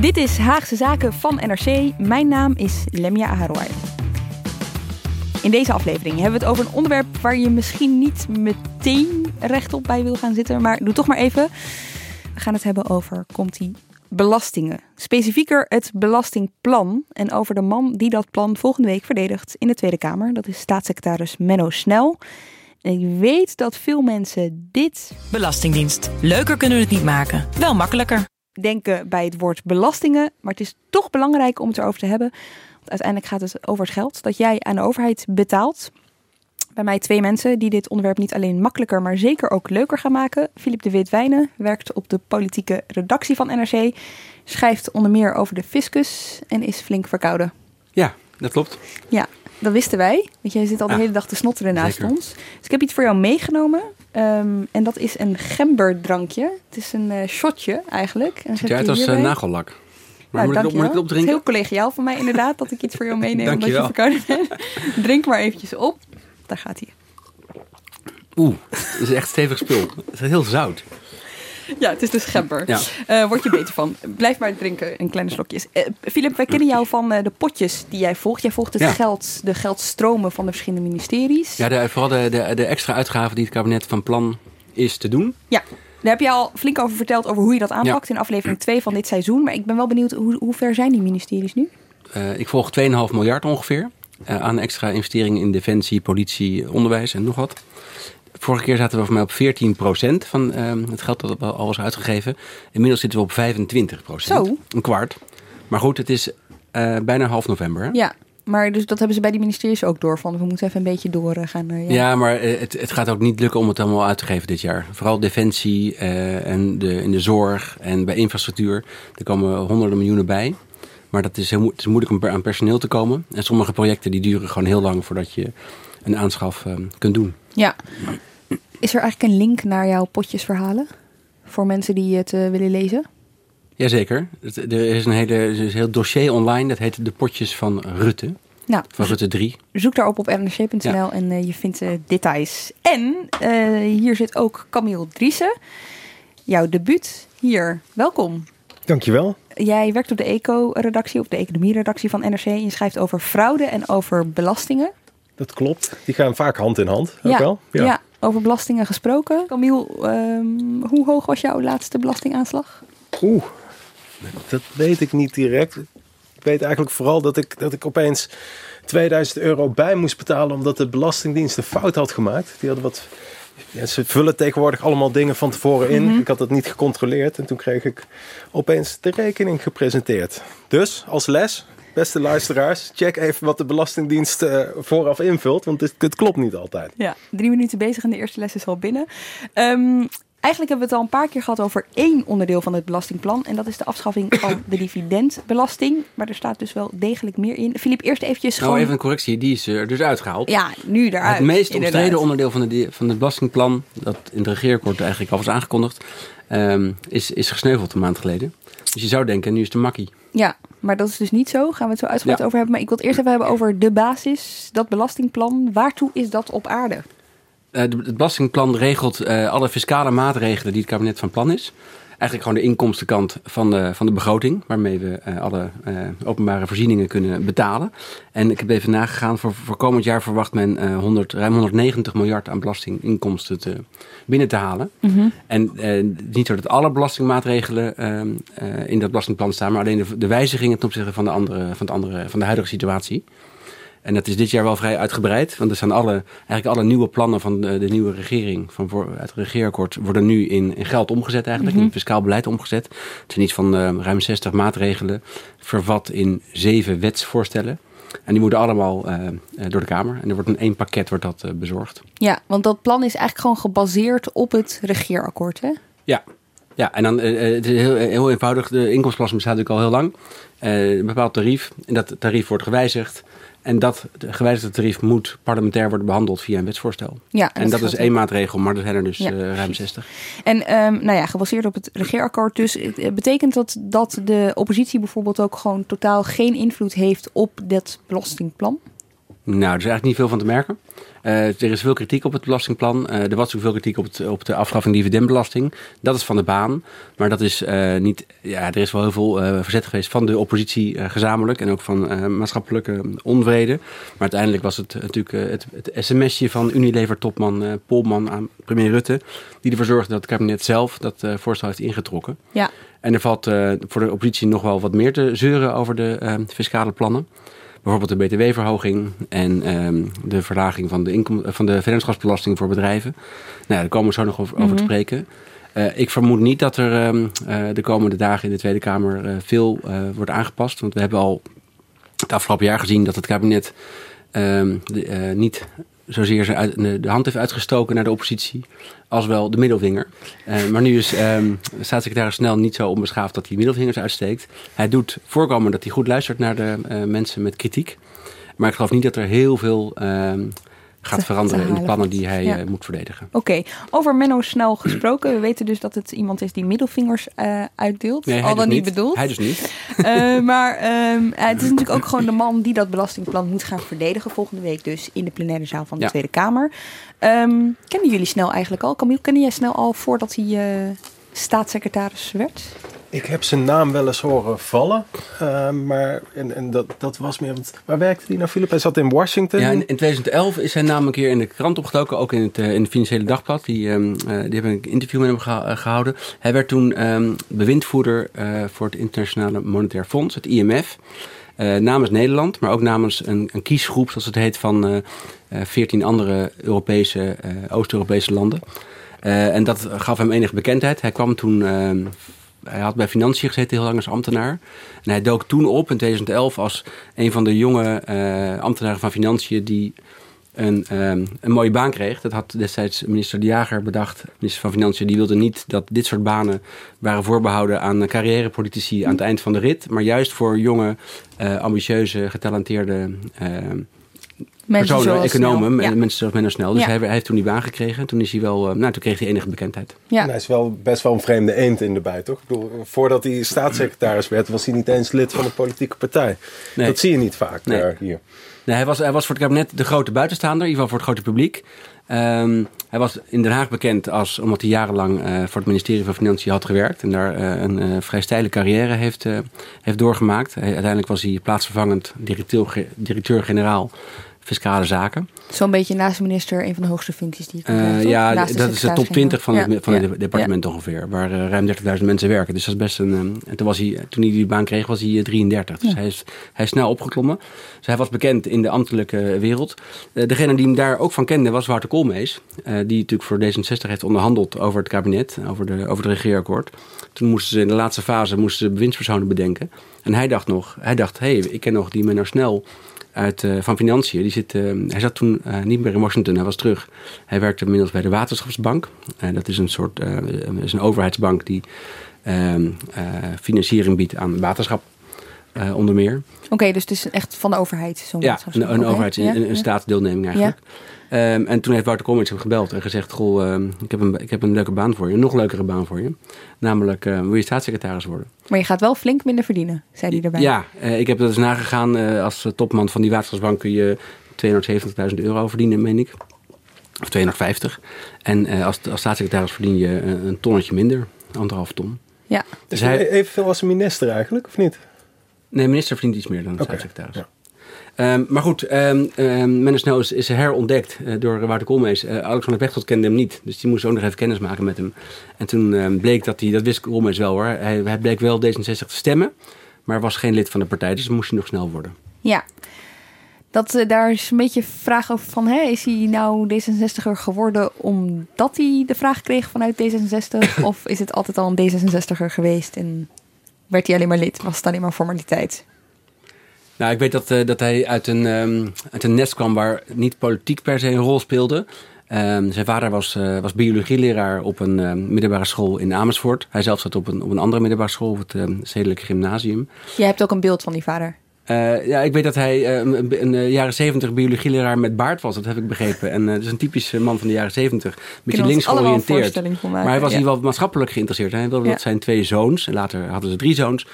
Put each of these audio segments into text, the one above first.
Dit is Haagse Zaken van NRC. Mijn naam is Lemia Aharouai. In deze aflevering hebben we het over een onderwerp waar je misschien niet meteen rechtop bij wil gaan zitten, maar doe toch maar even. We gaan het hebben over, komt die belastingen. Specifieker het belastingplan en over de man die dat plan volgende week verdedigt in de Tweede Kamer. Dat is staatssecretaris Menno Snel. En ik weet dat veel mensen dit Belastingdienst. Leuker kunnen we het niet maken. Wel makkelijker. Denken bij het woord belastingen, maar het is toch belangrijk om het erover te hebben. Want uiteindelijk gaat het over het geld dat jij aan de overheid betaalt. Bij mij twee mensen die dit onderwerp niet alleen makkelijker, maar zeker ook leuker gaan maken. Filip de Wit-Wijnen werkt op de politieke redactie van NRC, schrijft onder meer over de fiscus en is flink verkouden. Ja, dat klopt. Ja, dat wisten wij, want jij zit al de Ah, hele dag te snotteren naast zeker. ons. Dus ik heb iets voor jou meegenomen. Ehm, en dat is een gemberdrankje. Het is een eh, shotje eigenlijk. En Ziet eruit als nagellak. Maar Nou, moet, ik op, moet opdrinken? Het is heel collegiaal van mij inderdaad dat ik iets voor jou meeneem omdat je verkouden bent. Drink maar eventjes op. Daar gaat hij. Oeh, dat is echt stevig spul. Het is heel zout. Ja, het is dus gember. Ja. Eh, word je beter van. Blijf maar drinken in kleine slokjes. Eh Filip, wij kennen jou van eh, de potjes die jij volgt. Jij volgt het Ja. geld, de geldstromen van de verschillende ministeries. Ja, de, vooral de, de, de extra uitgaven die het kabinet van plan is te doen. Ja, daar heb je al flink over verteld over hoe je dat aanpakt in aflevering 2 van dit seizoen. Maar ik ben wel benieuwd, hoe, hoe ver zijn die ministeries nu? Ik volg 2,5 miljard ongeveer aan extra investeringen in defensie, politie, onderwijs en nog wat. Vorige keer zaten we voor mij op 14% van eh, het geld dat al was uitgegeven. Inmiddels zitten we op 25% Zo. Een kwart. Maar goed, het is eh, bijna half november. Hè? Ja, maar dus dat hebben ze bij die ministeries ook door. Van we moeten even een beetje doorgaan. eh, ja. Ja, maar eh, het, het gaat ook niet lukken om het allemaal uit te geven dit jaar. Vooral defensie eh, en de, in de zorg en bij infrastructuur. Er komen honderden miljoenen bij. Maar dat is heel mo- het is moeilijk om aan personeel te komen. En sommige projecten die duren gewoon heel lang voordat je een aanschaf eh, kunt doen. Ja. Is er eigenlijk een link naar jouw potjesverhalen? Voor mensen die het eh, willen lezen? Jazeker. Het- Er is een, hele, er is een heel dossier online. Dat heet De Potjes van Rutte. Nou, Van Rutte 3. zoek daarop op nrc.nl Ja. en eh, je vindt eh, details. En eh, hier zit ook Camille Driessen. Jouw debuut hier. Welkom. Dankjewel. Jij werkt op de eco-redactie, of de economie-redactie van NRC. En je schrijft over fraude en over belastingen. Dat klopt. Die gaan vaak hand in hand. Ook wel? Ja. over belastingen gesproken. Camille, ehm, hoe hoog was jouw laatste belastingaanslag? Oeh, dat weet ik niet direct. Ik weet eigenlijk vooral dat ik, dat ik opeens 2000 euro bij moest betalen omdat de Belastingdienst een fout had gemaakt. Die hadden wat. Ja, ze vullen tegenwoordig allemaal dingen van tevoren in. Mhm. Ik had dat niet gecontroleerd en toen kreeg ik opeens de rekening gepresenteerd. Dus als les, beste luisteraars, check even wat de Belastingdienst eh, vooraf invult, want het, het klopt niet altijd. Ja, drie minuten bezig en de eerste les is al binnen. Ehm, eigenlijk hebben we het al een paar keer gehad over één onderdeel van het belastingplan. En dat is de afschaffing van de dividendbelasting. Maar er staat dus wel degelijk meer in. Filip, eerst eventjes Nou, gewoon... even een correctie. Die is er dus uitgehaald. Ja, nu daaruit. Het meest inderdaad. omstreden onderdeel van, de, van het belastingplan, dat in het regeerakkoord eigenlijk al was aangekondigd, ehm, is, is gesneuveld een maand geleden. Dus je zou denken, nu is de makkie. Ja, maar dat is dus niet zo. Gaan we het zo uitgebreid Ja. over hebben. Maar ik wil het eerst even hebben over de basis, dat belastingplan. Waartoe is dat op aarde? Eh, het belastingplan regelt eh, alle fiscale maatregelen die het kabinet van plan is. Eigenlijk gewoon de inkomstenkant van de, van de begroting, waarmee we uh, alle uh, openbare voorzieningen kunnen betalen. En ik heb even nagegaan, voor, voor komend jaar verwacht men uh, 100, ruim 190 miljard aan belastinginkomsten te, binnen te halen. Mm -hmm. En niet zo dat alle belastingmaatregelen ehm, in dat belastingplan staan, maar alleen de, de wijzigingen ten opzichte van de, andere, van, de andere, van de huidige situatie. En dat is dit jaar wel vrij uitgebreid. Want er zijn alle, eigenlijk alle nieuwe plannen van de, de nieuwe regering, van voor, uit het regeerakkoord, worden nu in, in geld omgezet eigenlijk. Mm -hmm. In fiscaal beleid omgezet. Het zijn iets van uh, ruim 60 maatregelen, vervat in zeven wetsvoorstellen. En die moeten allemaal uh, door de Kamer. En er wordt in één pakket wordt dat uh, bezorgd. Ja, want dat plan is eigenlijk gewoon gebaseerd op het regeerakkoord, hè? Ja, ja, en dan uh, het is heel, heel eenvoudig. De inkomstenbelasting bestaat natuurlijk al heel lang. Uh, een bepaald tarief. En dat tarief wordt gewijzigd. En dat gewijzigde tarief moet parlementair worden behandeld via een wetsvoorstel. Ja, en, en dat, dat is één maatregel, maar er zijn er dus ja. uh, ruim 60. En um, nou ja, gebaseerd op het regeerakkoord dus. Betekent dat dat de oppositie bijvoorbeeld ook gewoon totaal geen invloed heeft op dat belastingplan? Nou, er is eigenlijk niet veel van te merken. Uh, er is veel kritiek op het belastingplan. Uh, er was ook veel kritiek op, het, op de afschaffing dividendbelasting. Dat is van de baan. Maar dat is uh, niet. Ja, er is wel heel veel verzet geweest van de oppositie gezamenlijk. En ook van maatschappelijke onvrede. Maar uiteindelijk was het natuurlijk het, het sms'je van Unilever-topman Polman aan premier Rutte. Die ervoor zorgde dat het kabinet zelf dat voorstel heeft ingetrokken. Ja. En er valt voor de oppositie nog wel wat meer te zeuren over de fiscale plannen. Bijvoorbeeld de btw-verhoging en um, de verlaging van de, inkom van de vennootschapsbelasting voor bedrijven. Nou, daar komen we zo nog over, mm -hmm. te spreken. Uh, ik vermoed niet dat er um, uh, de komende dagen in de Tweede Kamer uh, veel wordt aangepast. Want we hebben al het afgelopen jaar gezien dat het kabinet um, de, niet zozeer ze uit, de hand heeft uitgestoken naar de oppositie, als wel de middelvinger. Uh, maar nu is um, staatssecretaris Snel niet zo onbeschaafd dat hij middelvingers uitsteekt. Hij doet voorkomen dat hij goed luistert naar de uh, mensen met kritiek. Maar ik geloof niet dat er heel veel uh, gaat veranderen in de plannen die hij ja. moet verdedigen. Oké, okay. over Menno Snel gesproken. We weten dus dat het iemand is die middelvingers uitdeelt. Nee, al dan dus niet bedoeld. Hij dus niet. Uh, maar um, het is natuurlijk ook gewoon de man die dat belastingplan moet gaan verdedigen. Volgende week dus in de plenaire zaal van de ja. Tweede Kamer. Um, kennen jullie Snel eigenlijk al? Camille, kende jij Snel al voordat hij uh, staatssecretaris werd? Ik heb zijn naam wel eens horen vallen. Uh, maar en, en dat, dat was meer. Want waar werkte hij nou, Philip? Hij zat in Washington. Ja, in, in 2011 is zijn naam een keer in de krant opgedoken. Ook in het, uh, in het Financiële Dagblad. Die, uh, die hebben een interview met hem gehouden. Hij werd toen um, bewindvoerder voor het Internationale Monetair Fonds, het IMF. Namens Nederland, maar ook namens een, een kiesgroep, zoals het heet, van veertien uh, andere Europese, Oost-Europese landen. en dat gaf hem enige bekendheid. Hij kwam toen hij had bij Financiën gezeten heel lang als ambtenaar. En hij dook toen op in 2011 als een van de jonge uh, ambtenaren van Financiën die een, um, een mooie baan kreeg. Dat had destijds minister De Jager bedacht, minister van Financiën. Die wilde niet dat dit soort banen waren voorbehouden aan carrièrepolitici aan het eind van de rit. Maar juist voor jonge, uh, ambitieuze, getalenteerde uh, mensen personen, economen, snel. Ja. mensen zoals Menno Snel. Dus Ja. hij, hij heeft toen die baan gekregen. Toen is hij wel, nou, toen kreeg hij enige bekendheid. Ja. En hij is wel best wel een vreemde eend in de bij, toch? Ik bedoel, voordat hij staatssecretaris werd, was hij niet eens lid van een politieke partij. Nee. Dat zie je niet vaak Nee. uh, hier. Nee, hij, was, hij was voor het kabinet de grote buitenstaander, in ieder geval voor het grote publiek. Um, hij was in Den Haag bekend als, omdat hij jarenlang uh, voor het ministerie van Financiën had gewerkt. En daar uh, een uh, vrij steile carrière heeft, heeft doorgemaakt. Hij, uiteindelijk was hij plaatsvervangend directeur-generaal directeur fiscale zaken. Zo'n beetje naast de minister een van de hoogste functies die je kunt Uh, hebben, toch? ja, Naast de dat is de top 20 van, het, van Ja. het departement ongeveer. Waar uh, ruim 30.000 mensen werken. Dus dat is best een... Um, en toen, was hij, toen hij die baan kreeg, was hij uh, 33. Dus Ja. hij, is, hij is snel opgeklommen. Dus hij was bekend in de ambtelijke wereld. Uh, degene die hem daar ook van kende was Wouter Koolmees. Uh, die natuurlijk voor D66 heeft onderhandeld over het kabinet. Over, de, over het regeerakkoord. Toen moesten ze in de laatste fase moesten ze bewindspersonen bedenken. En hij dacht nog... Hij dacht, hé, hey, ik ken nog die Menno Snel uit, uh, van Financiën. Die zit, uh, hij zat toen uh, niet meer in Washington, hij was terug. Hij werkte inmiddels bij de Waterschapsbank. dat is een soort is een overheidsbank die ehm, financiering biedt aan waterschap, onder meer. Oké, okay, dus het is echt van de overheid. Zo'n ja, een, een okay. overheids- een, staatsdeelneming eigenlijk. Ja. Um, en toen heeft Wouter Koolmees hem gebeld en gezegd... Goh, um, ik, heb een, ik heb een leuke baan voor je, een nog leukere baan voor je. Namelijk, uh, wil je staatssecretaris worden? Maar je gaat wel flink minder verdienen, zei hij erbij. Ja, uh, ik heb dat eens nagegaan. Uh, als topman van die waterschapsbank kun je 270.000 euro verdienen, meen ik. Of 250. En als, als staatssecretaris verdien je een tonnetje minder, anderhalf ton. Ja. Dus hij... evenveel als een minister eigenlijk, of niet? Nee, minister verdient iets meer dan de Oké, staatssecretaris. ja. Ehm, maar goed, ehm um, Menno Snel is, is herontdekt eh, door Wouter Koolmees. Eh, Alexander Pechtold kende hem niet, dus die moest ook nog even kennis maken met hem. En toen bleek dat hij, dat wist Koolmees wel hoor, hij, hij bleek wel D66 te stemmen, maar was geen lid van de partij, dus moest hij nog snel worden. Ja. Dat, eh, daar is een beetje vraag over van, hè, is hij nou D66er geworden omdat hij de vraag kreeg vanuit D66? of is het altijd al een D66er geweest en werd hij alleen maar lid? Was het alleen maar formaliteit? Nou, ik weet dat, eh, dat hij uit een, ehm, uit een nest kwam waar niet politiek per se een rol speelde. Ehm, zijn vader was, eh, was biologieleraar op een ehm, middelbare school in Amersfoort. Hij zelf zat op een, op een andere middelbare school, het Stedelijk Gymnasium. Jij hebt ook een beeld van die vader. Eh, ja, ik weet dat hij eh, een, een, eh, jaren zeventig biologieleraar met baard was. Dat heb ik begrepen. En dat is een typische man van de jaren zeventig. Een beetje links georiënteerd. Maar hij was ja. hier wel maatschappelijk geïnteresseerd. Hij wilde Ja. dat zijn twee zoons, en later hadden ze drie zoons,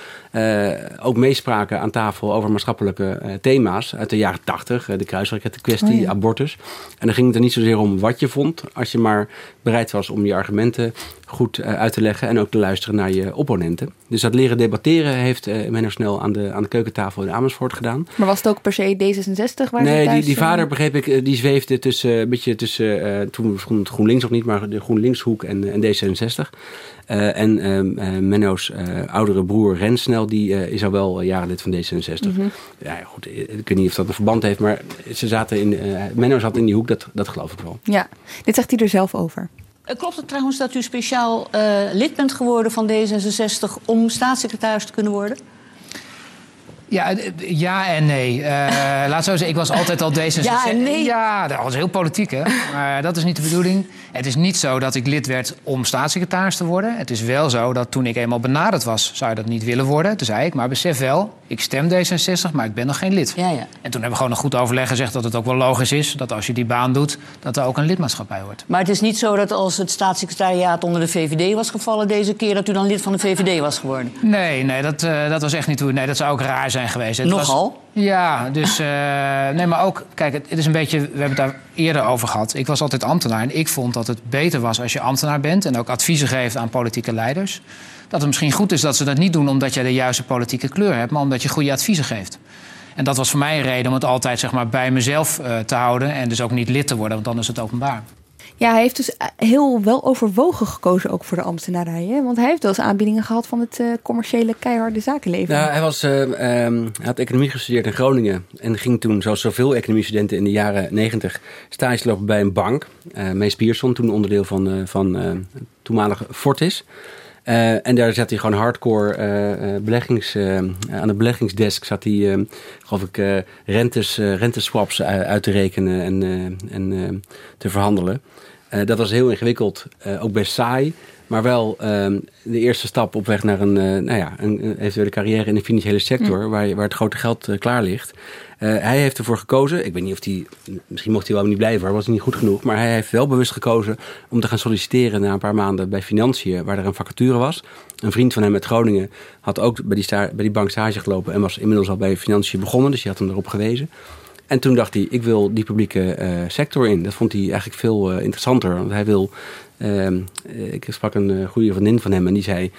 ook meespraken aan tafel over maatschappelijke thema's uit de jaren tachtig. De kruisrakettenkwestie, Oh ja. abortus. En dan ging het er niet zozeer om wat je vond, als je maar bereid was om je argumenten goed uit te leggen en ook te luisteren naar je opponenten. Dus dat leren debatteren heeft eh Menno Snel aan de, aan de keukentafel in Amersfoort gedaan. Maar was het ook per se D66 waar Nee, die, die eh, vader, begreep ik, eh, die zweefde tussen, een beetje tussen, eh, toen het GroenLinks nog niet, maar de GroenLinkshoek en, en D66. Eh, en ehm, eh, Menno's eh, oudere broer Rensnel, die eh, is al wel eh, jaren lid van D66. Mhm. Ja, goed, ik weet niet of dat een verband heeft, maar ze zaten in, eh, Menno zat in die hoek, dat, dat geloof ik wel. Ja, dit zegt hij er zelf over. Eh, Klopt het trouwens dat u speciaal eh, lid bent geworden van D66 om staatssecretaris te kunnen worden? Ja, eh, ja en nee. Eh laat zo zeggen, ik was altijd al D66. Ja en nee? Ja, dat was heel politiek, hè. Maar dat is niet de bedoeling. Het is niet zo dat ik lid werd om staatssecretaris te worden. Het is wel zo dat toen ik eenmaal benaderd was, zou je dat niet willen worden. Toen zei ik, maar besef wel, ik stem D66, maar ik ben nog geen lid. Ja, ja. En toen hebben we gewoon een goed overleg gezegd dat het ook wel logisch is... dat als je die baan doet, dat er ook een lidmaatschap bij hoort. Maar het is niet zo dat als het staatssecretariaat onder de VVD was gevallen deze keer, dat u dan lid van de VVD was geworden. Nee, nee dat, eh, dat was echt niet hoe. Nee, dat zou ook raar zijn geweest. Het Nogal? Was, ja, dus. eh, nee, maar ook. Kijk, het, is een beetje. We hebben het daar eerder over gehad. Ik was altijd ambtenaar. En ik vond dat het beter was als je ambtenaar bent. en ook adviezen geeft aan politieke leiders. Dat het misschien goed is dat ze dat niet doen omdat je de juiste politieke kleur hebt. maar omdat je goede adviezen geeft. En dat was voor mij een reden om het altijd zeg maar, bij mezelf eh, te houden. en dus ook niet lid te worden, want dan is het openbaar. Ja, hij heeft dus eh, heel wel overwogen gekozen ook voor de ambtenarij. Hè? Want hij heeft wel eens aanbiedingen gehad van het eh, commerciële keiharde zakenleven. Nou, hij, was, eh, ehm, hij had economie gestudeerd in Groningen. En ging toen, zoals zoveel economiestudenten in de jaren negentig, stage lopen bij een bank. Mees Pierson, toen onderdeel van, van toenmalige Fortis. En daar zat hij gewoon hardcore beleggings, aan de beleggingsdesk zat hij, eh, geloof ik, rentes, renteswaps uit te rekenen en, en te verhandelen. Eh, dat was heel ingewikkeld, eh, ook best saai. Maar wel ehm, de eerste stap op weg naar een, eh, nou ja, een, een eventuele carrière in de financiële sector, waar, je- waar het grote geld klaar ligt. Hij heeft ervoor gekozen, ik weet niet of hij, misschien mocht hij wel niet blijven, hoor, was hij niet goed genoeg. Maar hij heeft wel bewust gekozen om te gaan solliciteren na een paar maanden bij Financiën, waar er een vacature was. Een vriend van hem uit Groningen had ook bij die, bij die bank stage gelopen en was inmiddels al bij Financiën begonnen, dus die had hem erop gewezen. En toen dacht hij, ik wil die publieke eh, sector in. Dat vond hij eigenlijk veel eh, interessanter. Want hij wil... ehm, eh, ik sprak een goede vriendin van hem en die zei...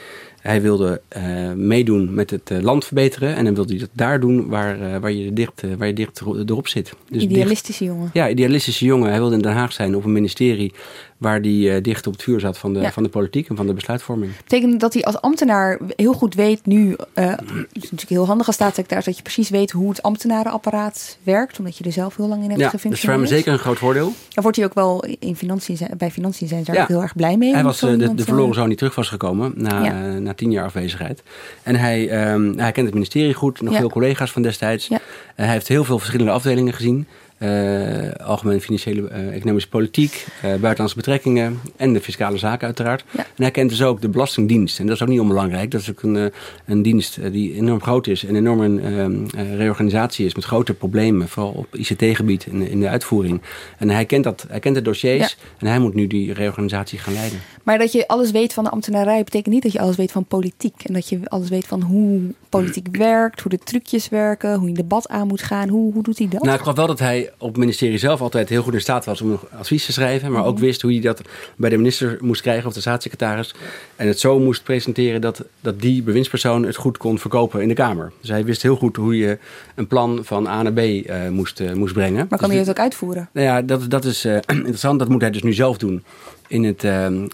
Hij wilde eh, meedoen met het eh, land verbeteren. En dan wilde hij dat daar doen waar, eh, waar, je, dicht, waar je dicht ero- erop zit. Dus dicht- Idealistische jongen. ja, idealistische jongen. Hij wilde in Den Haag zijn op een ministerie... waar hij eh, dicht op het vuur zat van de, Ja. van de politiek en van de besluitvorming. betekent dat hij als ambtenaar heel goed weet nu... eh, het is natuurlijk heel handig als staatssecretaris... dat je precies weet hoe het ambtenarenapparaat werkt. Omdat je er zelf heel lang in hebt Ja, dat is voor hem zeker een groot voordeel. Daar wordt hij ook wel in financiën, bij financiën zijn ze daar Ja. ook heel erg blij mee. Hij was de, de verloren zoon die terug was gekomen na, Ja. Na tien jaar afwezigheid. En hij, ehm, hij kent het ministerie goed, nog Ja. veel collega's van destijds. Ja. Eh, hij heeft heel veel verschillende afdelingen gezien. Eh, algemene financiële eh, economische politiek, eh, buitenlandse betrekkingen en de fiscale zaken uiteraard. Ja. En hij kent dus ook de Belastingdienst. En dat is ook niet onbelangrijk. Dat is ook een, een dienst die enorm groot is en enorm een eh, reorganisatie is met grote problemen, vooral op ICT-gebied in, in de uitvoering. En hij kent, dat, hij kent de dossiers en hij moet nu die reorganisatie gaan leiden. Maar dat je alles weet van de ambtenarij betekent niet dat je alles weet van politiek. En dat je alles weet van hoe politiek werkt, hoe de trucjes werken, hoe je een debat aan moet gaan. Hoe, hoe doet hij dat? Nou, ik geloof wel dat hij op het ministerie zelf altijd heel goed in staat was om advies te schrijven. Maar ook wist hoe hij dat bij de minister moest krijgen of de staatssecretaris. En het zo moest presenteren dat, dat die bewindspersoon het goed kon verkopen in de Kamer. Dus hij wist heel goed hoe je een plan van A naar B eh, moest, eh, moest brengen. Maar kan Dus hij het ook uitvoeren? nou ja, dat, dat is eh, interessant. Dat moet hij dus nu zelf doen in het,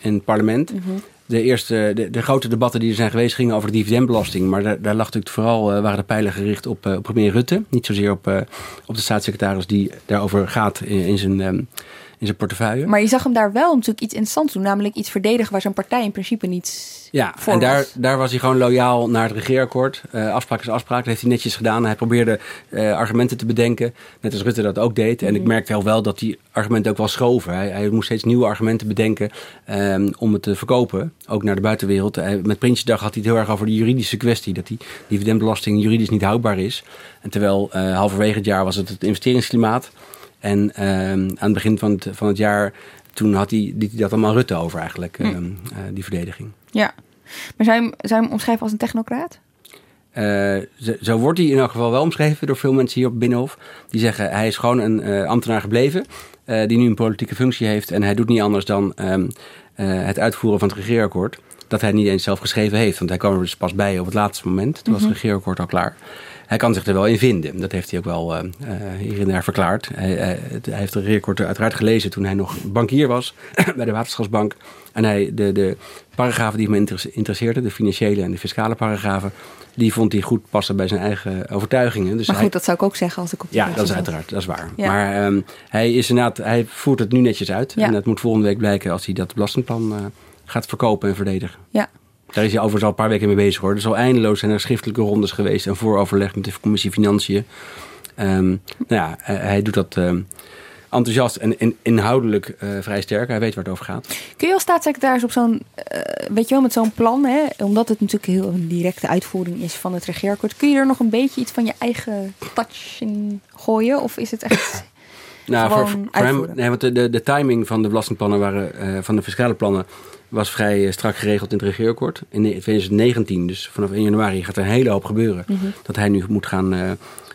in het parlement. De eerste, de, de grote debatten die er zijn geweest gingen over de dividendbelasting. Maar daar, daar lag natuurlijk vooral, eh, waren de pijlen gericht op, op premier Rutte. Niet zozeer op, eh, op de staatssecretaris die daarover gaat in, in zijn, ehm, in zijn portefeuille. Maar je zag hem daar wel natuurlijk iets interessants doen. Namelijk iets verdedigen waar zijn partij in principe niet Ja, voor en daar, was. daar was hij gewoon loyaal naar het regeerakkoord. Eh, afspraak is afspraak. Dat heeft hij netjes gedaan. Hij probeerde eh, argumenten te bedenken. Net als Rutte dat ook deed. En ik merkte wel, wel dat die argumenten ook wel schoven. Hij, hij moest steeds nieuwe argumenten bedenken ehm, om het te verkopen. Ook naar de buitenwereld. Met Prinsjesdag had hij het heel erg over de juridische kwestie. Dat die dividendbelasting juridisch niet houdbaar is. En terwijl eh, halverwege het jaar was het het investeringsklimaat. En ehm, aan het begin van het, van het jaar... Toen had hij, liet hij dat allemaal Rutte over eigenlijk, ehm, eh, die verdediging. Ja. Maar zou je, hem, zou je hem omschrijven als een technocraat? Eh, zo, zo wordt hij in elk geval wel omschreven door veel mensen hier op Binnenhof. Die zeggen hij is gewoon een eh, ambtenaar gebleven. die nu een politieke functie heeft. En hij doet niet anders dan ehm, eh, het uitvoeren van het regeerakkoord. Dat hij niet eens zelf geschreven heeft. Want hij kwam er dus pas bij op het laatste moment. Toen was het regeerakkoord al klaar. Hij kan zich er wel in vinden. Dat heeft hij ook wel eh, eh, hier en daar verklaard. Hij, hij- heeft het regeerakkoord uiteraard gelezen toen hij nog bankier was bij de Waterschapsbank. En hij, de, de paragrafen die hem inter- interesseerden, de financiële en de fiscale paragrafen, die vond hij goed passen bij zijn eigen overtuigingen. Dus Maar hij, goed, dat zou ik ook zeggen als ik op die ja, dat is uiteraard, dat is waar. Ja. Maar ehm, hij, is inderdaad, hij voert het nu netjes uit. Ja. En dat moet volgende week blijken als hij dat belastingplan eh, gaat verkopen en verdedigen. Ja. Daar is hij overigens al een paar weken mee bezig hoor. Er is al eindeloos zijn er schriftelijke rondes geweest en vooroverleg met de commissie Financiën. Ehm, nou ja, hij, hij doet dat ehm, enthousiast en, en inhoudelijk eh, vrij sterk. Hij weet waar het over gaat. Kun je als staatssecretaris op zo'n, eh, weet je wel, met zo'n plan, hè, omdat het natuurlijk heel een directe uitvoering is van het regeerakkoord, kun je er nog een beetje iets van je eigen touch in gooien? Of is het echt Nou, voor, voor hem, uitvoeren. nee, want de, de, de timing van de belastingplannen waren, eh, van de fiscale plannen was vrij eh, strak geregeld in het regeerakkoord. In 2019, dus vanaf 1 januari, gaat er een hele hoop gebeuren. Dat hij nu moet gaan, eh,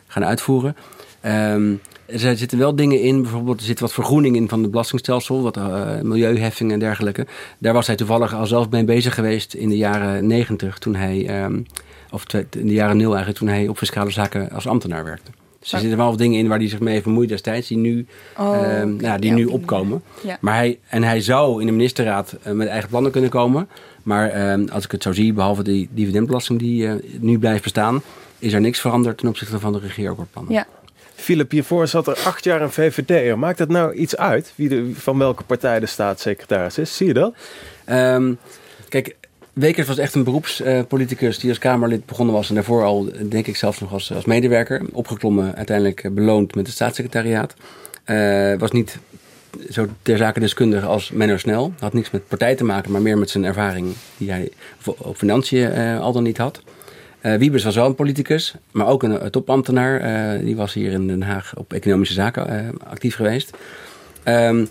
gaan uitvoeren. Ehm, er zitten wel dingen in, bijvoorbeeld er zit wat vergroening in van het belastingstelsel, wat eh, milieuheffing en dergelijke. Daar was hij toevallig al zelf mee bezig geweest in de jaren 90, toen hij, ehm, of in de jaren 0 eigenlijk, toen hij op fiscale zaken als ambtenaar werkte. Dus er zitten wel wat dingen in waar hij zich mee heeft bemoeid destijds, die nu, Oh, ehm, nou, die Ja, nu opkomen. Ja. Maar hij, en hij zou in de ministerraad eh, met eigen plannen kunnen komen. Maar ehm, als ik het zo zie, behalve die dividendbelasting die eh, nu blijft bestaan, is er niks veranderd ten opzichte van de regeerakkoordplannen. Ja. Philip, hiervoor zat er acht jaar een VVD'er. Maakt het nou iets uit wie de, van welke partij de staatssecretaris is? Zie je dat? Ehm, kijk, Wekers was echt een beroepspoliticus die als Kamerlid begonnen was. En daarvoor al, denk ik, zelfs nog als, als medewerker. Opgeklommen, uiteindelijk beloond met het staatssecretariaat. Eh, was niet zo ter zake deskundig als Menno Snel. Had niks met partij te maken, maar meer met zijn ervaring die hij op financiën eh, al dan niet had. Eh Wiebes was wel een politicus, maar ook een, topambtenaar. Die was hier in Den Haag op economische zaken actief geweest. Ehm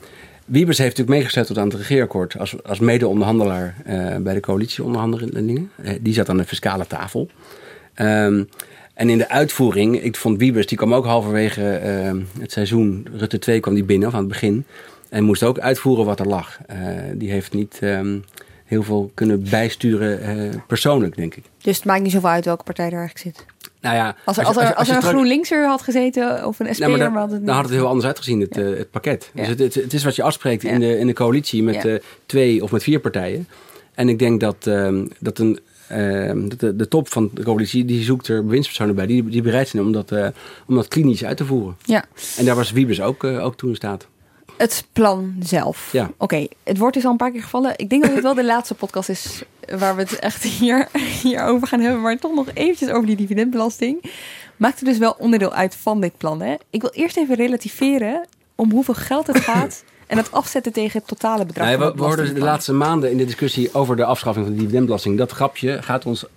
Wiebes heeft natuurlijk meegesleuteld aan het regeerakkoord als, als mede-onderhandelaar eh, bij de coalitieonderhandelingen. Eh, die zat aan de fiscale tafel. Ehm, en in de uitvoering, ik vond Wiebes, die kwam ook halverwege ehm, het seizoen, Rutte 2 kwam die binnen, aan het begin. En moest ook uitvoeren wat er lag. Eh, die heeft niet ehm, heel veel kunnen bijsturen persoonlijk, denk ik. Dus het maakt niet zoveel uit welke partij er eigenlijk zit. Nou ja, Als er, als er, als er een GroenLinkser had gezeten of een SP'er, nou, dan, had het niet. dan had het heel anders uitgezien, het, eh, het pakket. Ja. Dus het, het, het is wat je afspreekt in, de, in de coalitie met eh, twee of met vier partijen. En ik denk dat, ehm, dat, een, ehm, de, de top van de coalitie, die zoekt er bewindspersonen bij. Die, die bereid zijn om dat, eh, om dat klinisch uit te voeren. Ja, En daar was Wiebes ook, ook toen in staat. Het plan zelf. Ja. Oké, het woord is al een paar keer gevallen. Ik denk dat dit wel de laatste podcast is waar we het echt hier, hierover gaan hebben. Maar toch nog eventjes over die dividendbelasting. Maakt er dus wel onderdeel uit van dit plan. Hè? Ik wil eerst even relativeren om hoeveel geld het gaat. En dat afzetten tegen het totale bedrag. Van we, het we hoorden de laatste maanden in de discussie over de afschaffing van de dividendbelasting. Dat grapje gaat ons 1,9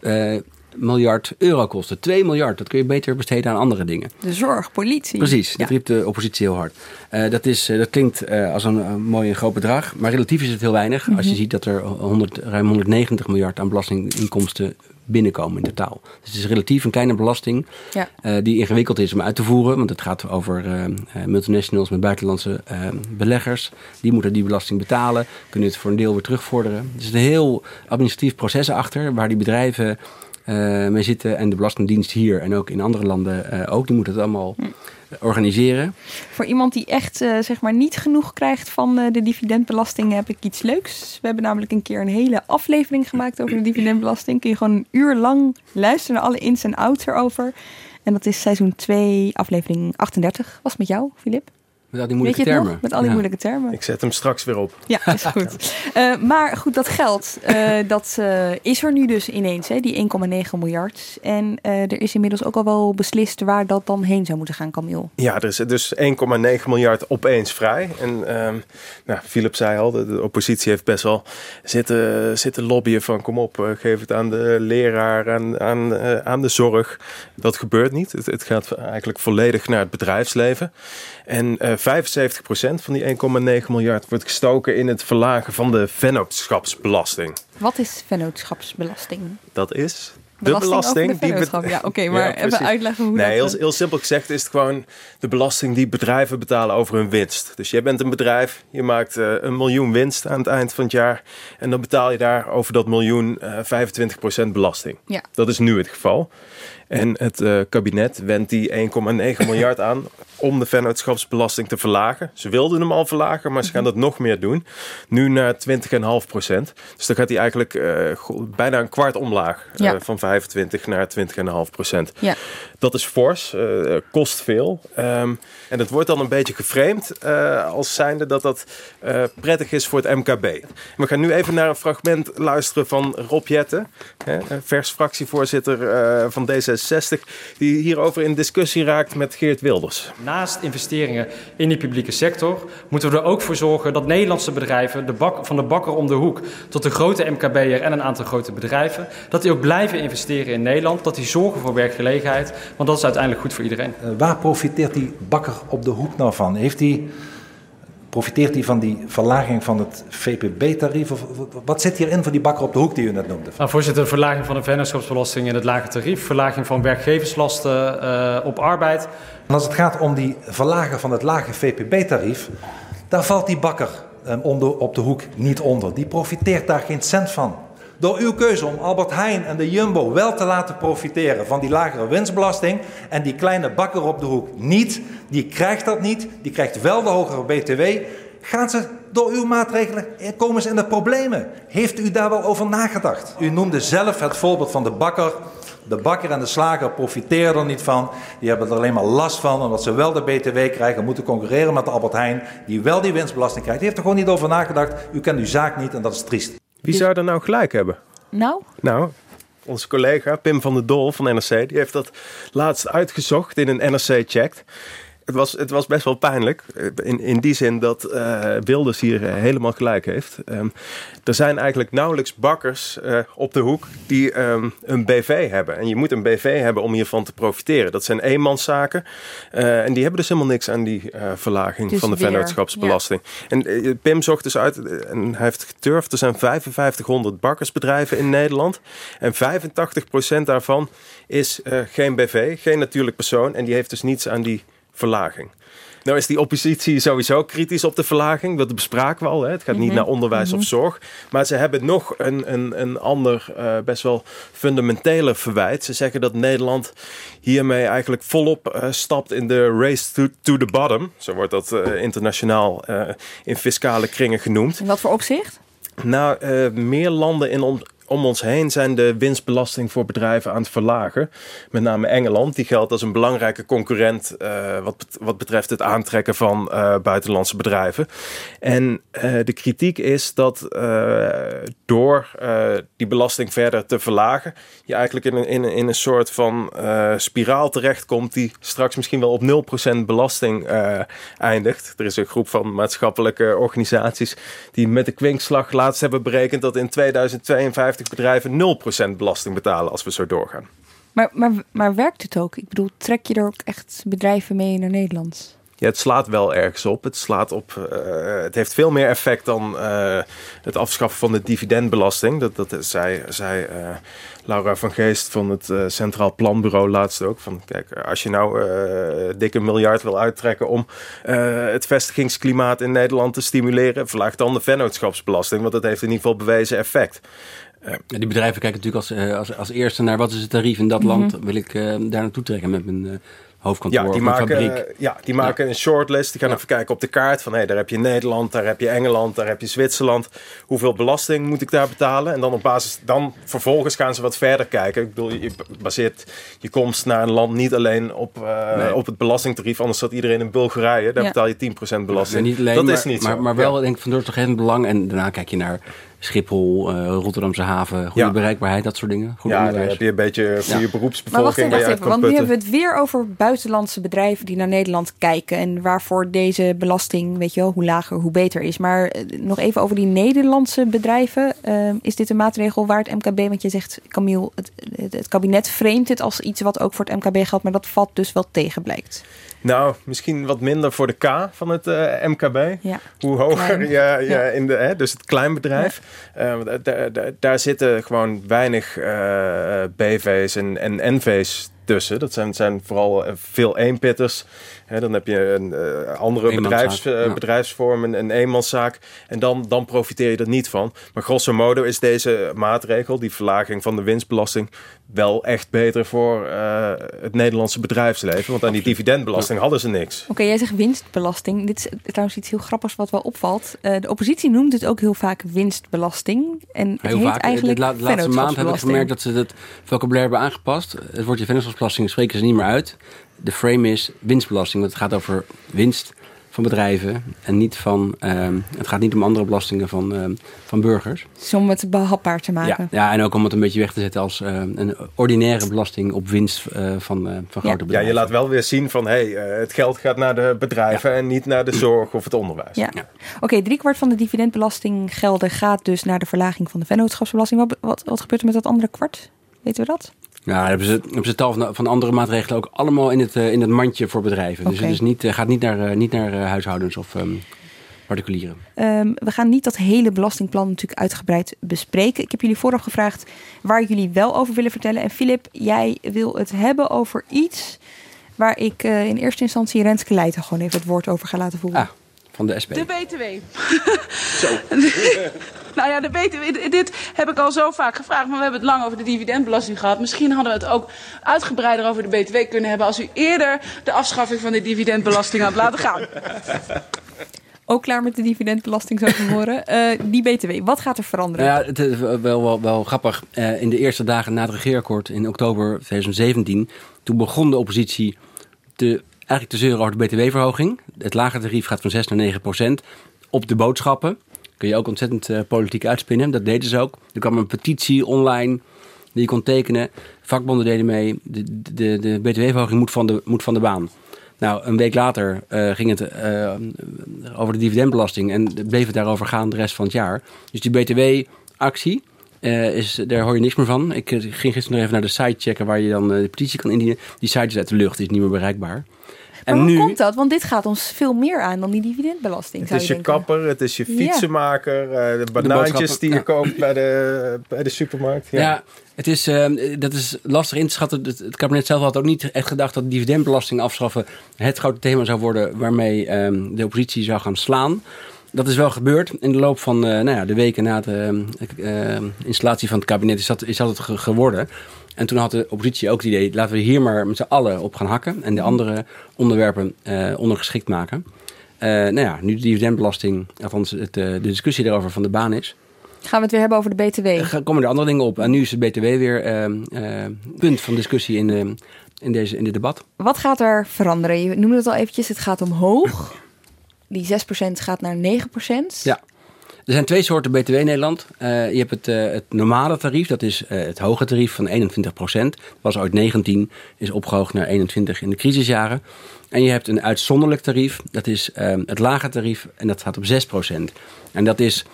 eh, miljard euro kosten. 2 miljard, dat kun je beter besteden aan andere dingen. De zorg, politie. Precies, Ja. dat riep de oppositie heel hard. Eh, dat, is, eh, dat klinkt eh, als een, mooi en groot bedrag, maar relatief is het heel weinig. Als Mhm. je ziet dat er 100, ruim 190 miljard aan belastinginkomsten binnenkomen in totaal. Dus het is relatief een kleine belasting Ja. die ingewikkeld is om uit te voeren. Want het gaat over multinationals met buitenlandse beleggers. Die moeten die belasting betalen, kunnen het voor een deel weer terugvorderen. Er zit een heel administratief proces achter waar die bedrijven mee zitten. En de Belastingdienst hier en ook in andere landen eh, ook. Die moeten het allemaal Hm. organiseren. Voor iemand die echt eh, zeg maar niet genoeg krijgt van eh, de dividendbelasting heb ik iets leuks. We hebben namelijk een keer een hele aflevering gemaakt over de dividendbelasting. Kun je gewoon een uur lang luisteren naar alle ins en outs erover. En dat is seizoen 2, aflevering 38. Was met jou, Filip? Met al die Weet moeilijke je termen. Met al die Ja. moeilijke termen. Ik zet hem straks weer op. Ja, is goed. Eh, maar goed, dat geld, eh, dat eh, is er nu dus ineens, hè, die 1,9 miljard. En eh, er is inmiddels ook al wel beslist waar dat dan heen zou moeten gaan, Camille. Ja, er is dus 1,9 miljard opeens vrij. En ehm nou, Philip zei al, de, de oppositie heeft best wel zitten, zitten lobbyen van kom op, geef het aan de leraar, aan, aan, eh, aan de zorg. Dat gebeurt niet. Het, het gaat eigenlijk volledig naar het bedrijfsleven. En eh 75% van die 1,9 miljard wordt gestoken in het verlagen van de vennootschapsbelasting. Wat is vennootschapsbelasting? Dat is de Belasting die... Ja, oké, maar Ja, even uitleggen hoe Nee, dat... heel, eh, heel simpel gezegd is het gewoon de belasting die bedrijven betalen over hun winst. Dus jij bent een bedrijf, je maakt eh, een miljoen winst aan het eind van het jaar. En dan betaal je daar over dat miljoen eh 25% belasting. Ja. Dat is nu het geval. En het eh, kabinet wendt die 1,9 miljard aan om de vennootschapsbelasting te verlagen. Ze wilden hem al verlagen, maar ze gaan dat nog meer doen. Nu naar 20,5 procent. Dus dan gaat hij eigenlijk eh, bijna een kwart omlaag. eh, Ja. van 25 naar 20,5 procent. Ja. Dat is fors, eh, kost veel. Ehm, en het wordt dan een beetje geframed eh, als zijnde dat dat eh, prettig is voor het MKB. We gaan nu even naar een fragment luisteren van Rob Jetten, hè, vers fractievoorzitter van D66, die hierover in discussie raakt met Geert Wilders. Naast investeringen in die publieke sector moeten we er ook voor zorgen dat Nederlandse bedrijven, de bak, van de bakker om de hoek tot de grote MKB'er en een aantal grote bedrijven, dat die ook blijven investeren in Nederland, dat die zorgen voor werkgelegenheid, want dat is uiteindelijk goed voor iedereen. Uh, waar profiteert die bakker op de hoek nou van? Heeft die, profiteert hij van die verlaging van het VPB-tarief? Of wat zit hierin voor die bakker op de hoek die u net noemde? Nou, voorzitter, verlaging van de vennootschapsbelasting en het lage tarief, verlaging van werkgeverslasten uh, op arbeid. En als het gaat om die verlagen van het lage VPB-tarief, daar valt die bakker um, onder, op de hoek niet onder. Die profiteert daar geen cent van. Door uw keuze om Albert Heijn en de Jumbo wel te laten profiteren van die lagere winstbelasting en die kleine bakker op de hoek niet, die krijgt dat niet, die krijgt wel de hogere BTW, gaan ze door uw maatregelen komen ze in de problemen. Heeft u daar wel over nagedacht? U noemde zelf het voorbeeld van de bakker. De bakker en de slager profiteren er niet van. Die hebben er alleen maar last van, omdat ze wel de BTW krijgen, moeten concurreren met de Albert Heijn, die wel die winstbelasting krijgt. Die heeft er gewoon niet over nagedacht. U kent uw zaak niet en dat is triest. Wie zou er nou gelijk hebben? Nou? Nou, onze collega Pim van der Dol van NRC, die heeft dat laatst uitgezocht in een NRC Checked. Het was, het was best wel pijnlijk. In, in die zin dat uh, Wilders hier uh, helemaal gelijk heeft. Um, er zijn eigenlijk nauwelijks bakkers uh, op de hoek die um, een BV hebben. En je moet een BV hebben om hiervan te profiteren. Dat zijn eenmanszaken. En die hebben dus helemaal niks aan die verlaging dus van de vennootschapsbelasting. Ja. En Pim zocht dus uit, en hij heeft geturfd, er zijn 5500 bakkersbedrijven in Nederland. En 85% daarvan is geen BV, geen natuurlijk persoon. En die heeft dus niets aan die verlaging. Nou is die oppositie sowieso kritisch op de verlaging. Dat bespraken we al. Hè. Het gaat niet mm -hmm. naar onderwijs mm -hmm. of zorg. Maar ze hebben nog een, een, een ander, uh, best wel fundamenteler verwijt. Ze zeggen dat Nederland hiermee eigenlijk volop uh, stapt in de race to, to the bottom. Zo wordt dat uh, internationaal in fiscale kringen genoemd. In wat voor opzicht? Nou, meer landen in om ons heen zijn de winstbelasting voor bedrijven aan het verlagen. Met name Engeland, die geldt als een belangrijke concurrent uh, wat, wat betreft het aantrekken van uh, buitenlandse bedrijven. En uh, de kritiek is dat door die belasting verder te verlagen, je eigenlijk in een, in, in een soort van spiraal terechtkomt die straks misschien wel op 0% belasting eindigt. Er is een groep van maatschappelijke organisaties die met de kwinkslag laatst hebben berekend dat in 2052 bedrijven 0% belasting betalen als we zo doorgaan. Maar, maar, maar werkt het ook? Ik bedoel, trek je er ook echt bedrijven mee naar Nederland? ja, het slaat wel ergens op. Het slaat op. eh, het heeft veel meer effect dan eh, het afschaffen van de dividendbelasting. Dat, dat zei, zei eh, Laura van Geest van het Centraal Planbureau laatst ook. Van kijk, als je nou dikke miljard wil uittrekken om het vestigingsklimaat in Nederland te stimuleren, verlaag dan de vennootschapsbelasting, want dat heeft in ieder geval bewezen effect. Ja, die bedrijven kijken natuurlijk als, eh, als, als eerste naar wat is het tarief in dat land. Wil ik eh, daar naartoe trekken met mijn eh, hoofdkantoor Ja, die maken, fabriek. ja, die maken een shortlist. Die gaan even kijken op de kaart. Van hé, daar heb je Nederland, daar heb je Engeland, daar heb je Zwitserland. Hoeveel belasting moet ik daar betalen? En dan op basis, dan vervolgens gaan ze wat verder kijken. Ik bedoel, je baseert je komst naar een land niet alleen op, eh, Nee. op het belastingtarief. Anders zat iedereen in Bulgarije. Daar Ja. betaal je 10% belasting. Ja, niet alleen, dat maar, is niet maar, zo. maar wel Ja. denk ik van doortogend belang. En daarna kijk je naar Schiphol, eh, Rotterdamse haven, goede Ja. bereikbaarheid, dat soort dingen. Goed Ja, daar onderwijs. heb je een beetje voor Ja. je Maar beroepsbevolking wacht even, waar je wacht even want nu hebben we het weer over buitenlandse bedrijven die naar Nederland kijken. En waarvoor deze belasting, weet je wel, hoe lager, hoe beter is. Maar eh, nog even over die Nederlandse bedrijven. Eh, is dit een maatregel waar het MKB, want je zegt, Camille, het, het, het kabinet framet het als iets wat ook voor het MKB geldt. Maar dat valt dus wel tegen, blijkt. Nou, misschien wat minder voor de K van het eh, MKB. Ja. Hoe hoger je, je Ja. in de, hè, dus het kleinbedrijf. Want daar- zitten gewoon weinig eh, BV's en, en NV's tussen. Dat zijn, zijn vooral veel eenpitters. Hè, dan heb je een eh, andere bedrijfs, eh, ja. bedrijfsvorm, een, een eenmanszaak. En dan, dan profiteer je er niet van. Maar grosso modo is deze maatregel, die verlaging van de winstbelasting, wel echt beter voor eh, het Nederlandse bedrijfsleven. Want aan die dividendbelasting hadden ze niks. Oké, jij zegt winstbelasting. Dit is trouwens iets heel grappigs wat wel opvalt. Eh, de oppositie noemt het ook heel vaak winstbelasting. En het Heel heet vaak. eigenlijk de, la- de laatste maand heb ik gemerkt dat ze het vocabulaire hebben aangepast. Het woordje vennootschapsbelasting spreken ze niet meer uit. De frame is winstbelasting, want het gaat over winst van bedrijven en niet van. ehm, het gaat niet om andere belastingen van, ehm, van burgers. Dus om het behapbaar te maken. Ja, ja, en ook om het een beetje weg te zetten als ehm, een ordinaire belasting op winst eh, van, eh, van grote Ja, bedrijven. je laat wel weer zien van hey, eh, het geld gaat naar de bedrijven en niet naar de zorg of het onderwijs. Ja. Oké, driekwart van de dividendbelasting gelden gaat dus naar de verlaging van de vennootschapsbelasting. Wat, wat, wat gebeurt er met dat andere kwart? Weten we dat? Ja, daar hebben ze, hebben ze tal van, van andere maatregelen ook allemaal in het, eh, in het mandje voor bedrijven. Dus het is niet, eh, gaat niet naar, eh, niet naar huishoudens of ehm, particulieren. Ehm, we gaan niet dat hele belastingplan natuurlijk uitgebreid bespreken. Ik heb jullie vooraf gevraagd waar jullie wel over willen vertellen. En Filip, jij wil het hebben over iets waar ik in eerste instantie Renske Leijten gewoon even het woord over ga laten voeren. Ah, van de SP. De BTW. nou ja, de BTW, dit heb ik al zo vaak gevraagd, maar we hebben het lang over de dividendbelasting gehad. Misschien hadden we het ook uitgebreider over de BTW kunnen hebben als u eerder de afschaffing van de dividendbelasting had laten gaan. Ook klaar met de dividendbelasting, zou ik horen. Eh, die BTW, wat gaat er veranderen? Nou ja, het is wel, wel, wel grappig. Eh, in de eerste dagen na het regeerakkoord in oktober 2017... toen begon de oppositie te, eigenlijk te zeuren over de btw-verhoging. Het lage tarief gaat van 6 naar 9 procent. Op de boodschappen kun je ook ontzettend eh, politiek uitspinnen. Dat deden ze ook. Er kwam een petitie online die je kon tekenen. Vakbonden deden mee. De, de, de btw-verhoging moet van de, moet van de baan. Nou, een week later eh, ging het eh, over de dividendbelasting en bleef het daarover gaan de rest van het jaar. Dus die BTW-actie, is, daar hoor je niks meer van. Ik ging gisteren nog even naar de site checken waar je dan de petitie kan indienen. Die site is uit de lucht, is niet meer bereikbaar. Maar hoe komt dat? Want dit gaat ons veel meer aan dan die dividendbelasting, Het zou is je kapper, het is je Ja. fietsenmaker, eh, de banaantjes die je ja. koopt bij de, bij de supermarkt. Ja, het is, eh, dat is lastig in te schatten. Het, het kabinet zelf had ook niet echt gedacht dat dividendbelasting afschaffen het grote thema zou worden waarmee ehm, de oppositie zou gaan slaan. Dat is wel gebeurd. In de loop van eh, nou ja, de weken na de eh, eh, installatie van het kabinet is dat, is dat het ge- geworden. En toen had de oppositie ook het idee, laten we hier maar met z'n allen op gaan hakken. En de andere onderwerpen eh, ondergeschikt maken. Eh, nou ja, nu de dividendbelasting, althans het, eh, de discussie daarover van de baan is. Gaan we het weer hebben over de BTW? Er komen er andere dingen op. En nu is het BTW weer eh, eh, punt van discussie in, in, deze, in dit debat. Wat gaat er veranderen? Je noemde het al eventjes, het gaat omhoog. Die 6% gaat naar 9%. Ja. Er zijn twee soorten BTW Nederland. Eh, je hebt het, eh, het normale tarief, dat is eh, het hoge tarief van 21 Dat was ooit 19, is opgehoogd naar 21 in de crisisjaren. En je hebt een uitzonderlijk tarief, dat is eh, het lage tarief en dat staat op 6% En dat is